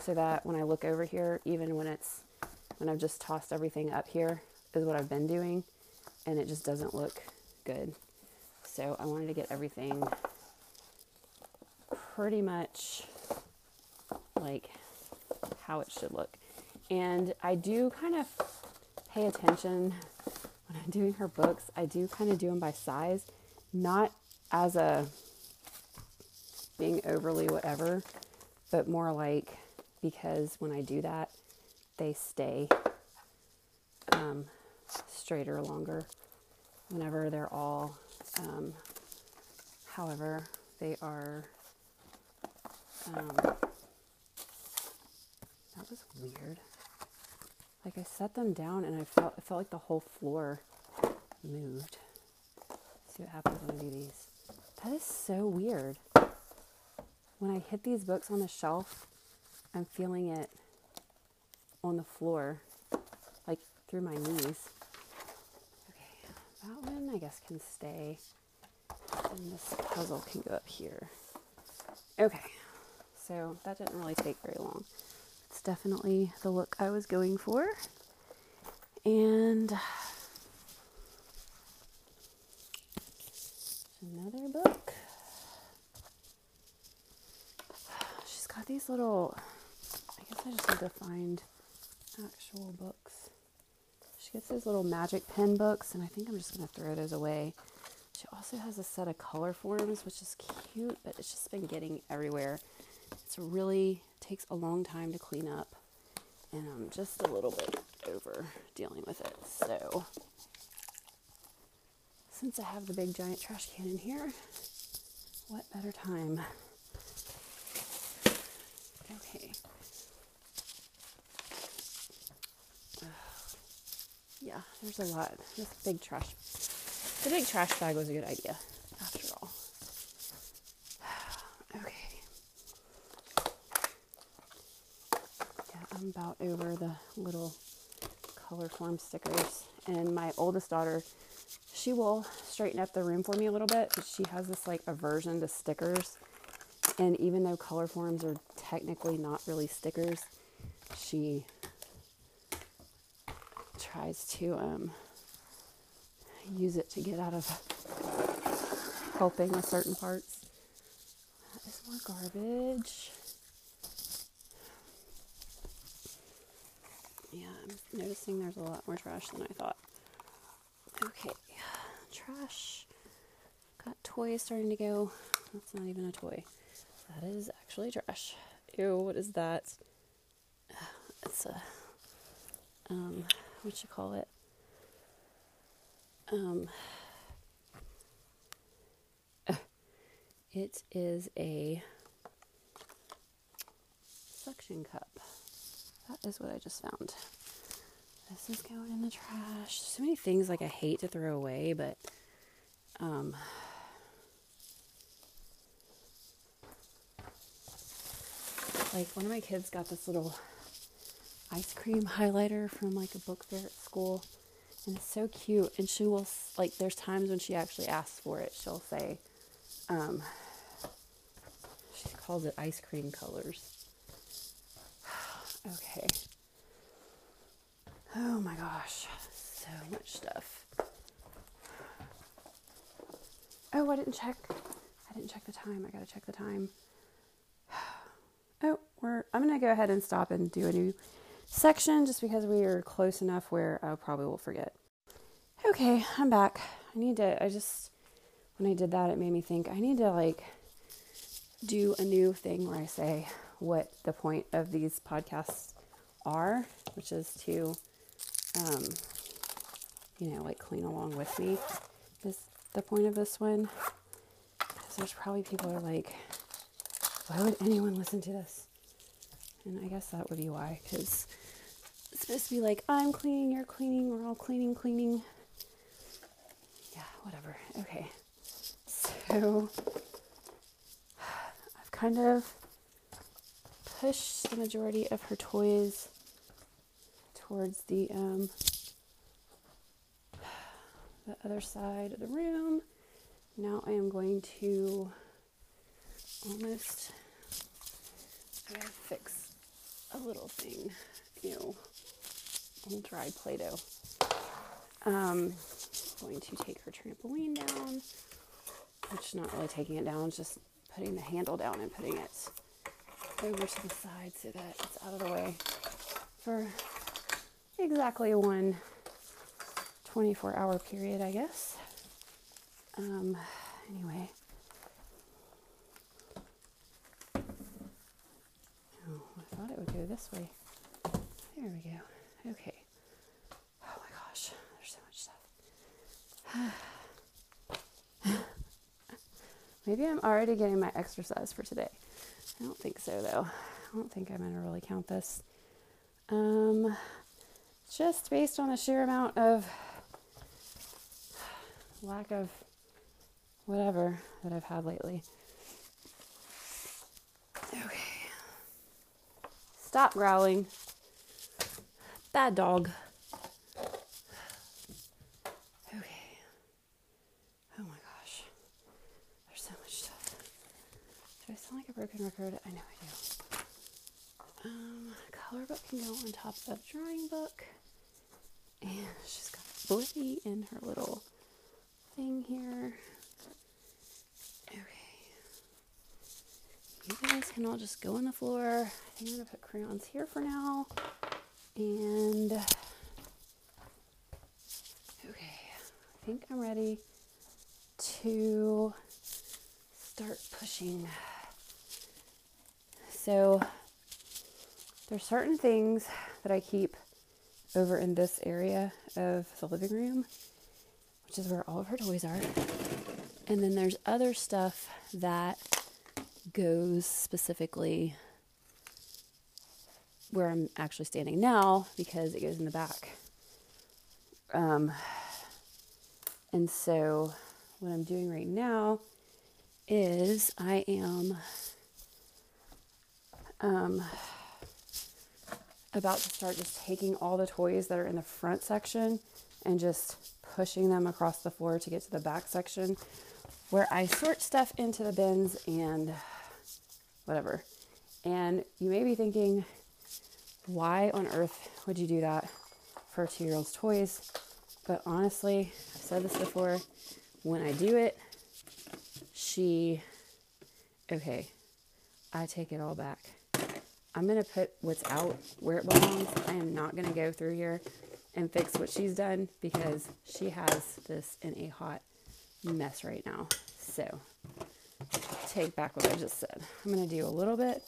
so that when I look over here, even when it's when I've just tossed everything up here, is what I've been doing, and it just doesn't look good. So I wanted to get everything pretty much like how it should look. And I do kind of pay attention when I'm doing her books. I do kind of do them by size, not as a being overly whatever, but more like because when I do that, they stay um, straighter longer whenever they're all, um, however, they are. Um, that was weird. Like I set them down and I felt it felt like the whole floor moved. see what happens when I do these. That is so weird. When I hit these books on the shelf, I'm feeling it on the floor, like through my knees. Okay, that one I guess can stay. And this puzzle can go up here. Okay, so that didn't really take very long. It's definitely the look I was going for. And another book. She's got these little, I guess I just need to find actual books. She gets these little magic pen books, and I think I'm just going to throw those away. She also has a set of color forms, which is cute, but it's just been getting everywhere. It's really takes a long time to clean up, and I'm just a little bit over dealing with it. So, since I have the big giant trash can in here, what better time? Okay. Yeah, there's a lot. This big trash, the big trash bag was a good idea, after all. okay. Yeah, I'm about over the little color form stickers. And my oldest daughter she will straighten up the room for me a little bit, but she has this like aversion to stickers. And even though color forms are technically not really stickers, she tries to um, use it to get out of helping with certain parts. That is more garbage. Yeah, I'm noticing there's a lot more trash than I thought. Okay, trash. Got toys starting to go. That's not even a toy. That is actually trash. Ew, what is that? It's a um what you call it? Um it is a suction cup. That is what I just found. This is going in the trash. So many things like I hate to throw away, but um like one of my kids got this little ice cream highlighter from like a book fair at school. And it's so cute. And she will like there's times when she actually asks for it. She'll say um she calls it ice cream colors. Okay. Oh my gosh. So much stuff. Oh i didn't check. I didn't check the time. I gotta check the time. Oh we're i'm gonna go ahead and stop and do a new section just because we are close enough where I probably will forget. Okay, I'm back. I need to, I just, when I did that, it made me think I need to like do a new thing where I say what the point of these podcasts are, which is to, um, you know, like clean along with me is the point of this one. Because there's probably people are like, why would anyone listen to this? And I guess that would be why, because it's supposed to be like, I'm cleaning, you're cleaning, we're all cleaning, cleaning. Yeah, whatever. Okay. So I've kind of pushed the majority of her toys towards the um, the other side of the room. Now I am going to almost fix a little thing. Ew. Old dry Play Doh. Um, going to take her trampoline down, which not really taking it down, just putting the handle down and putting it over to the side so that it's out of the way for exactly one 24 hour period, I guess. Um, anyway, thought it would go this way. There we go. Okay. Oh my gosh, there's so much stuff. Maybe I'm already getting my exercise for today. I don't think so though. I don't think I'm gonna really count this. Um, just based on the sheer amount of lack of whatever that I've had lately. Stop growling. Bad dog. Okay. Oh my gosh. There's so much stuff. Do I sound like a broken record? I know I do. Um, color book can go on top of drawing book. And she's got Blippi in her little thing here. You guys can all just go on the floor. I'm going to put crayons here for now. And okay, I think I'm ready to start pushing. So there's certain things that I keep over in this area of the living room, which is where all of her toys are. And then there's other stuff that goes specifically where I'm actually standing now because it goes in the back. Um, and so, what I'm doing right now is I am um, about to start just taking all the toys that are in the front section and just pushing them across the floor to get to the back section where I sort stuff into the bins and whatever. And you may be thinking, why on earth would you do that for two year old's toys? But honestly, I've said this before, when I do it, she, okay, I take it all back. I'm gonna put what's out where it belongs. I am not gonna go through here and fix what she's done because she has this in a hot mess right now. So, take back what I just said. I'm gonna do a little bit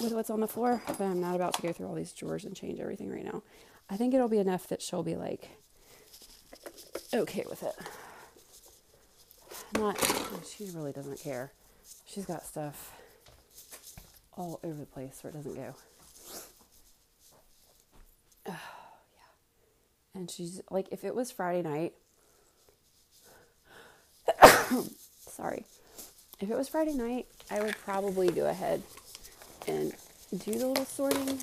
with what's on the floor, but I'm not about to go through all these drawers and change everything right now. I think it'll be enough that she'll be like okay with it. Not, she really doesn't care. She's got stuff all over the place where it doesn't go. Oh, yeah. And she's like, if it was Friday night, sorry, if it was Friday night, I would probably go ahead and do the little sorting.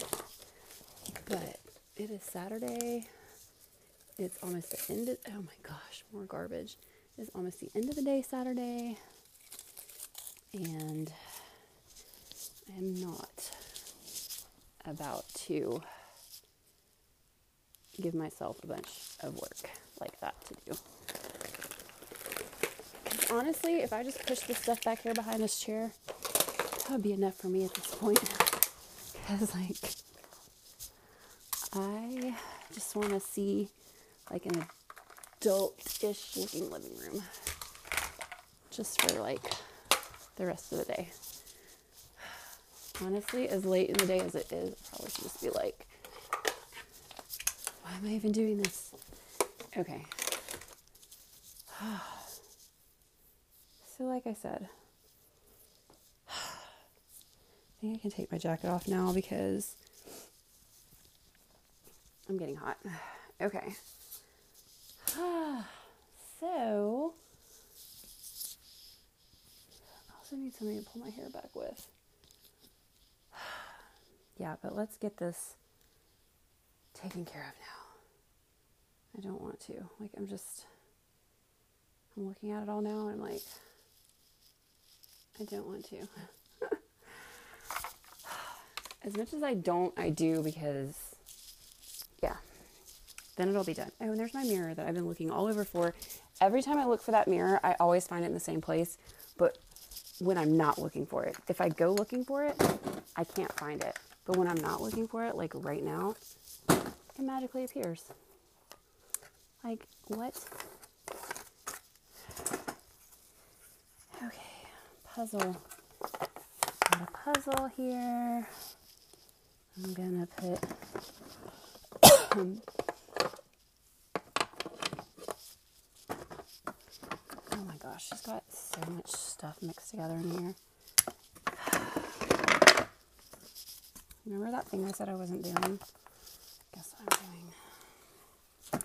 But it is Saturday. It's almost the end of, oh my gosh, more garbage. It's almost the end of the day Saturday. And I am not about to give myself a bunch of work like that to do. Honestly, if I just push this stuff back here behind this chair, that would be enough for me at this point. Because, like, I just want to see, like, an adult ish looking living room. Just for, like, the rest of the day. Honestly, as late in the day as it is, I probably should just be like, why am I even doing this? Okay. so, like I said, I think I can take my jacket off now because I'm getting hot. Okay. so, I also need something to pull my hair back with. yeah, but let's get this taken care of now. I don't want to. Like, I'm just, I'm looking at it all now and I'm like, I don't want to. as much as I don't, I do because, yeah, then it'll be done. Oh, and there's my mirror that I've been looking all over for. Every time I look for that mirror, I always find it in the same place, but when I'm not looking for it. If I go looking for it, I can't find it. But when I'm not looking for it, like right now, it magically appears. Like, what? Okay, puzzle. Got a puzzle here. I'm gonna put Oh my gosh, she's got so much stuff mixed together in here. Remember that thing I said I wasn't doing? Guess what I'm doing.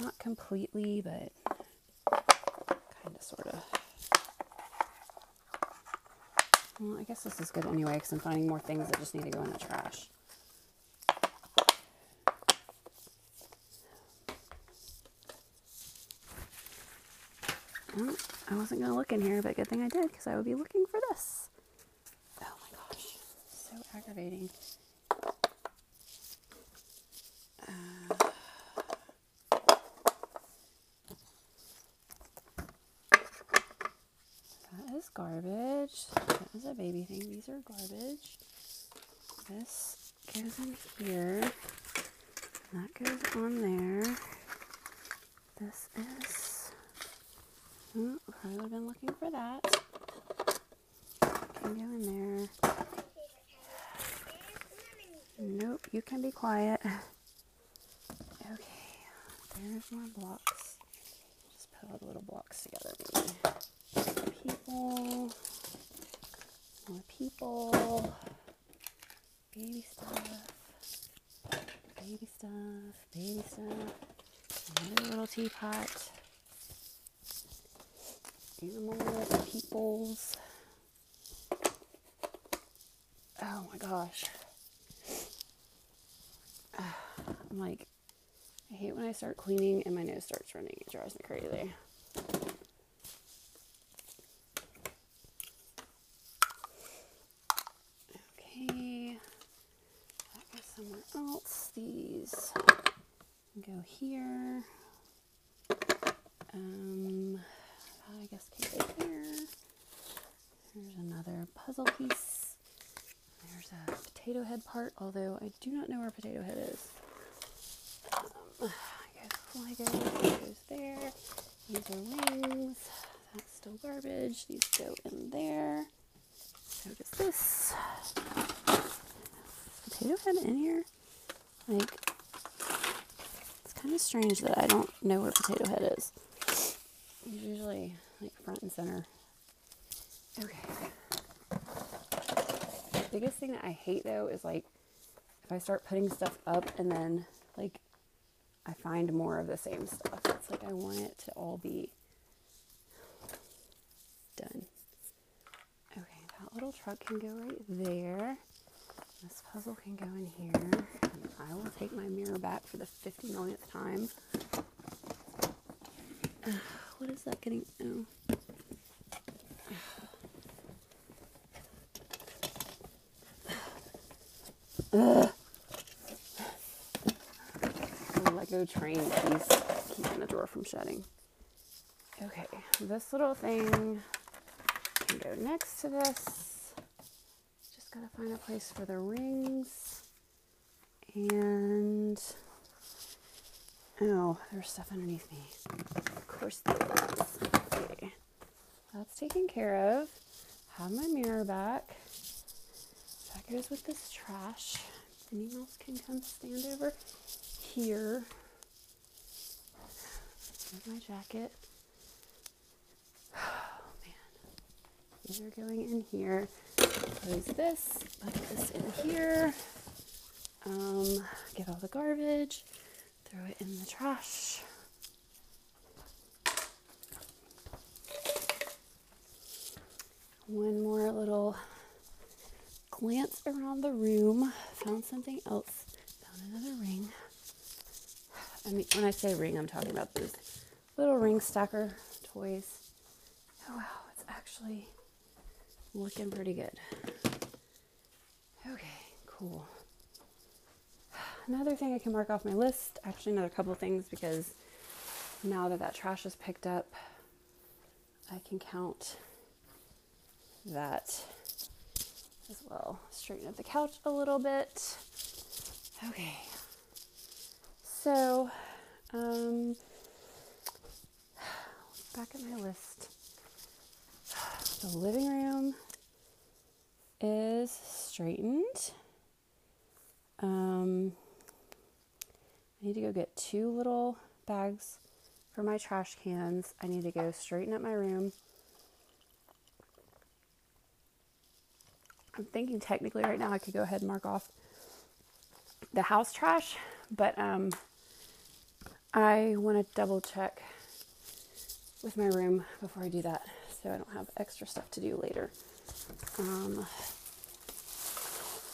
Not completely, but kind of, sort of. Well, I guess this is good anyway because I'm finding more things that just need to go in the trash. I wasn't going to look in here, but good thing I did because I would be looking for this. Oh my gosh, so aggravating. Uh, that is garbage. That is a baby thing. These are garbage. This goes in here. That goes on there. This is. Oh, I would have been looking for that. Can go in there. Nope, you can be quiet. Okay, there's more blocks. Just put all the little blocks together, maybe. People, more people, baby stuff, baby stuff, baby stuff, another little teapot, animals, peoples. Oh my gosh. I'm like, I hate when I start cleaning and my nose starts running. It drives me crazy. Okay, that goes somewhere else. These go here. Um, I guess can go here. There's another puzzle piece. There's a potato head part, although I do not know where potato head is. Um, I guess goes there. These are wings. That's still garbage. These go in there. So does this. Potato head in here? Like, kind of strange that I don't know where potato head is. He's usually like front and center. Okay. The biggest thing that I hate though is like if I start putting stuff up and then like I find more of the same stuff. It's like I want it to all be done. Okay, that little truck can go right there. This puzzle can go in here. I will take my mirror back for the 50 millionth time. Uh, what is that getting? Oh. Ugh. The Lego train piece keeping the drawer from shutting. Okay, this little thing can go next to this. Just gotta find a place for the rings. And oh, there's stuff underneath me. Of course there is. Okay. That's taken care of. Have my mirror back. That goes with this trash. Minnie else can come stand over here. Here's my jacket. Oh man. These are going in here. Close this, put this in here. Um, get all the garbage, throw it in the trash. One more little glance around the room. Found something else. Found another ring. I mean, when I say ring, I'm talking about those little ring stacker toys. Oh wow, it's actually looking pretty good. Okay, cool. Another thing I can mark off my list, actually, another couple things because now that that trash is picked up, I can count that as well. Straighten up the couch a little bit. Okay. So, um, back at my list. The living room is straightened. Um, I need to go get two little bags for my trash cans. I need to go straighten up my room. I'm thinking technically right now I could go ahead and mark off the house trash, but um, I want to double check with my room before I do that so I don't have extra stuff to do later. Um,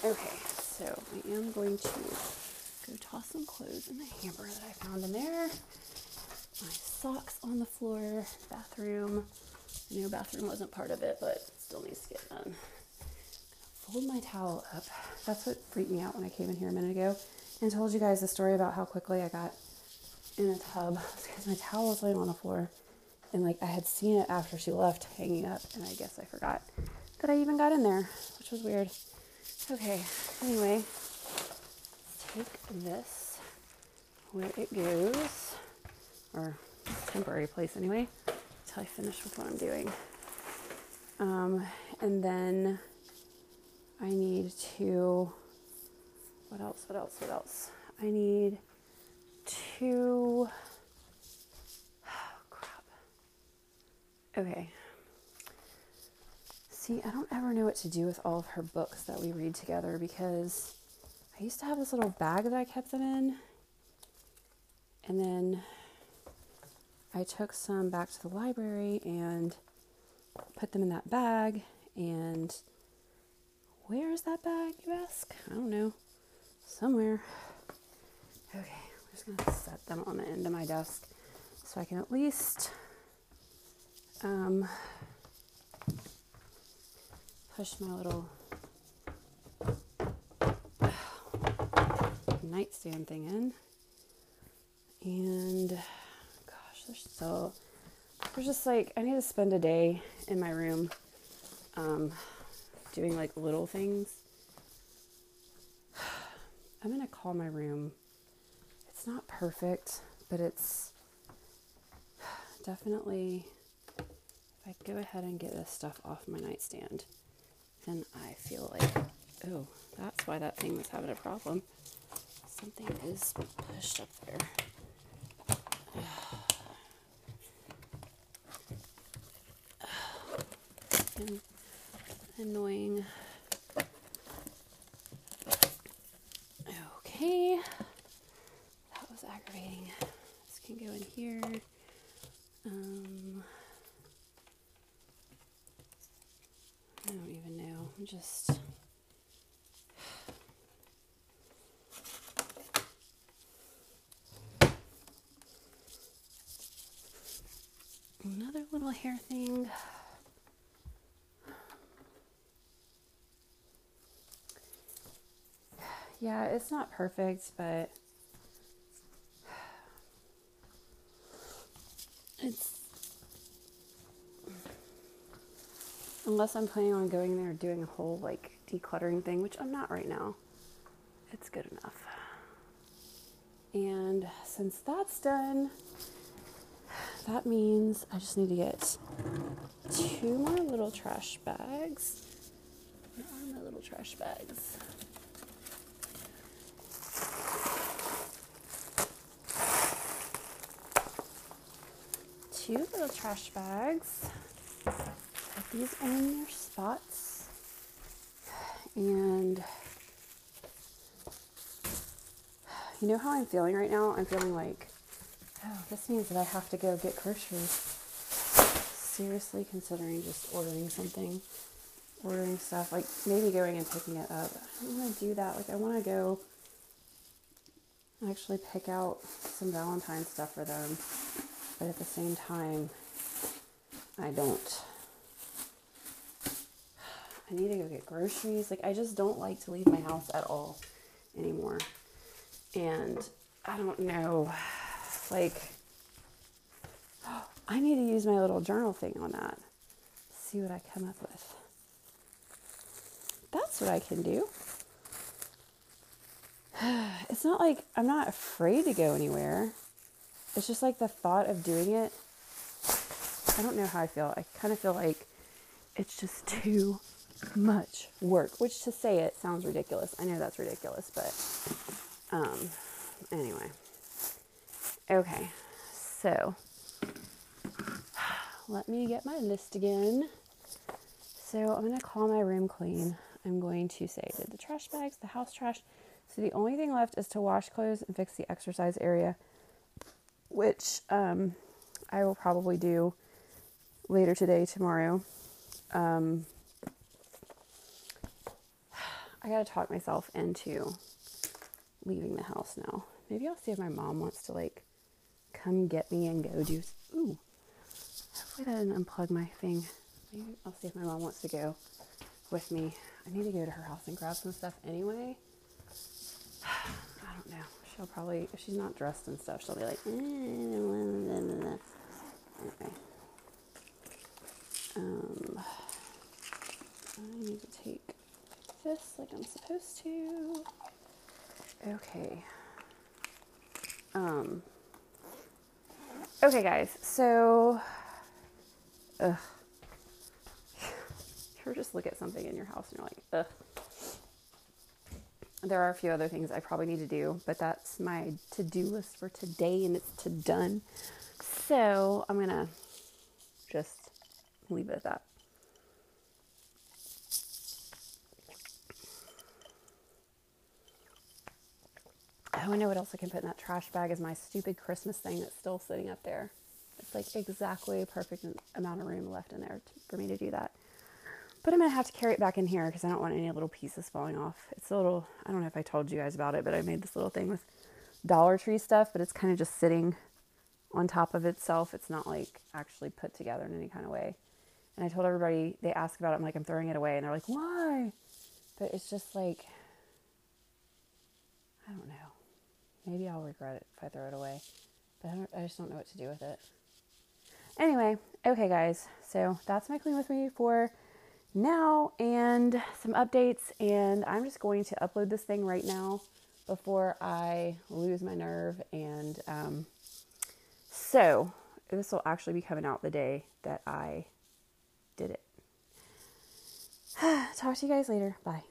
okay, so I am going to go toss some clothes in the hamper that I found in there. My socks on the floor, bathroom. I know bathroom wasn't part of it, but still needs to get done. Fold my towel up. That's what freaked me out when I came in here a minute ago and told you guys the story about how quickly I got in a tub because my towel was laying on the floor and like I had seen it after she left hanging up and I guess I forgot that I even got in there, which was weird. Okay, anyway, take this where it goes, or temporary place anyway, until I finish with what I'm doing. Um, and then I need to, what else, what else, what else? I need to, oh crap. Okay. See, I don't ever know what to do with all of her books that we read together because I used to have this little bag that I kept them in. And then I took some back to the library and put them in that bag. And where is that bag, you ask? I don't know. Somewhere. Okay, I'm just gonna set them on the end of my desk so I can at least um, push my little nightstand thing in. And gosh, there's so there's just like I need to spend a day in my room um, doing like little things. I'm gonna call my room. It's not perfect, but it's definitely if I go ahead and get this stuff off my nightstand, then I feel like oh, that's why that thing was having a problem. Something is pushed up there. annoying. Okay, that was aggravating. This can go in here. Um, I don't even know. I'm just. Another little hair thing. yeah, it's not perfect, but it's unless I'm planning on going there doing a whole like decluttering thing, which I'm not right now. It's good enough. And since that's done, that means I just need to get two more little trash bags. Where are my little trash bags? two little trash bags. Put these in their spots. And you know how I'm feeling right now? I'm feeling like, oh, this means that I have to go get groceries. Seriously considering just ordering something, ordering stuff, like maybe going and picking it up. I don't want to do that. Like, I want to go actually pick out some Valentine stuff for them but at the same time, I don't. I need to go get groceries. Like, I just don't like to leave my house at all anymore. And I don't know, like, I need to use my little journal thing on that. See what I come up with. That's what I can do. It's not like I'm not afraid to go anywhere it's just like the thought of doing it. I don't know how I feel. I kind of feel like it's just too much work, which to say it sounds ridiculous. I know that's ridiculous, but um anyway. Okay. So, let me get my list again. So, I'm to call my room clean. I'm going to say did the trash bags, the house trash. So, the only thing left is to wash clothes and fix the exercise area which um, I will probably do later today, tomorrow. Um, I gotta talk myself into leaving the house now. Maybe I'll see if my mom wants to like come get me and go do. Ooh, hopefully that didn't unplug my thing. Maybe I'll see if my mom wants to go with me. I need to go to her house and grab some stuff anyway. I don't know she'll probably, if she's not dressed and stuff, she'll be like, okay. Um, I need to take this like I'm supposed to. Okay. Um. Okay, guys. So, ugh. you just look at something in your house and you're like, ugh there are a few other things I probably need to do, but that's my to do list for today and it's to done. So I'm going to just leave it at that. I know what else I can put in that trash bag is my stupid Christmas thing that's still sitting up there. It's like exactly a perfect amount of room left in there for me to do that. But I'm going to have to carry it back in here because I don't want any little pieces falling off. It's a little, I don't know if I told you guys about it, but I made this little thing with Dollar Tree stuff, but it's kind of just sitting on top of itself. It's not like actually put together in any kind of way. And I told everybody, they asked about it, I'm like, I'm throwing it away. And they're like, why? But it's just like, I don't know. Maybe I'll regret it if I throw it away. But I, I just don't know what to do with it. Anyway, okay, guys. So that's my clean with me for now and some updates. And I'm just going to upload this thing right now before I lose my nerve. And um, so this will actually be coming out the day that I did it. Talk to you guys later. Bye.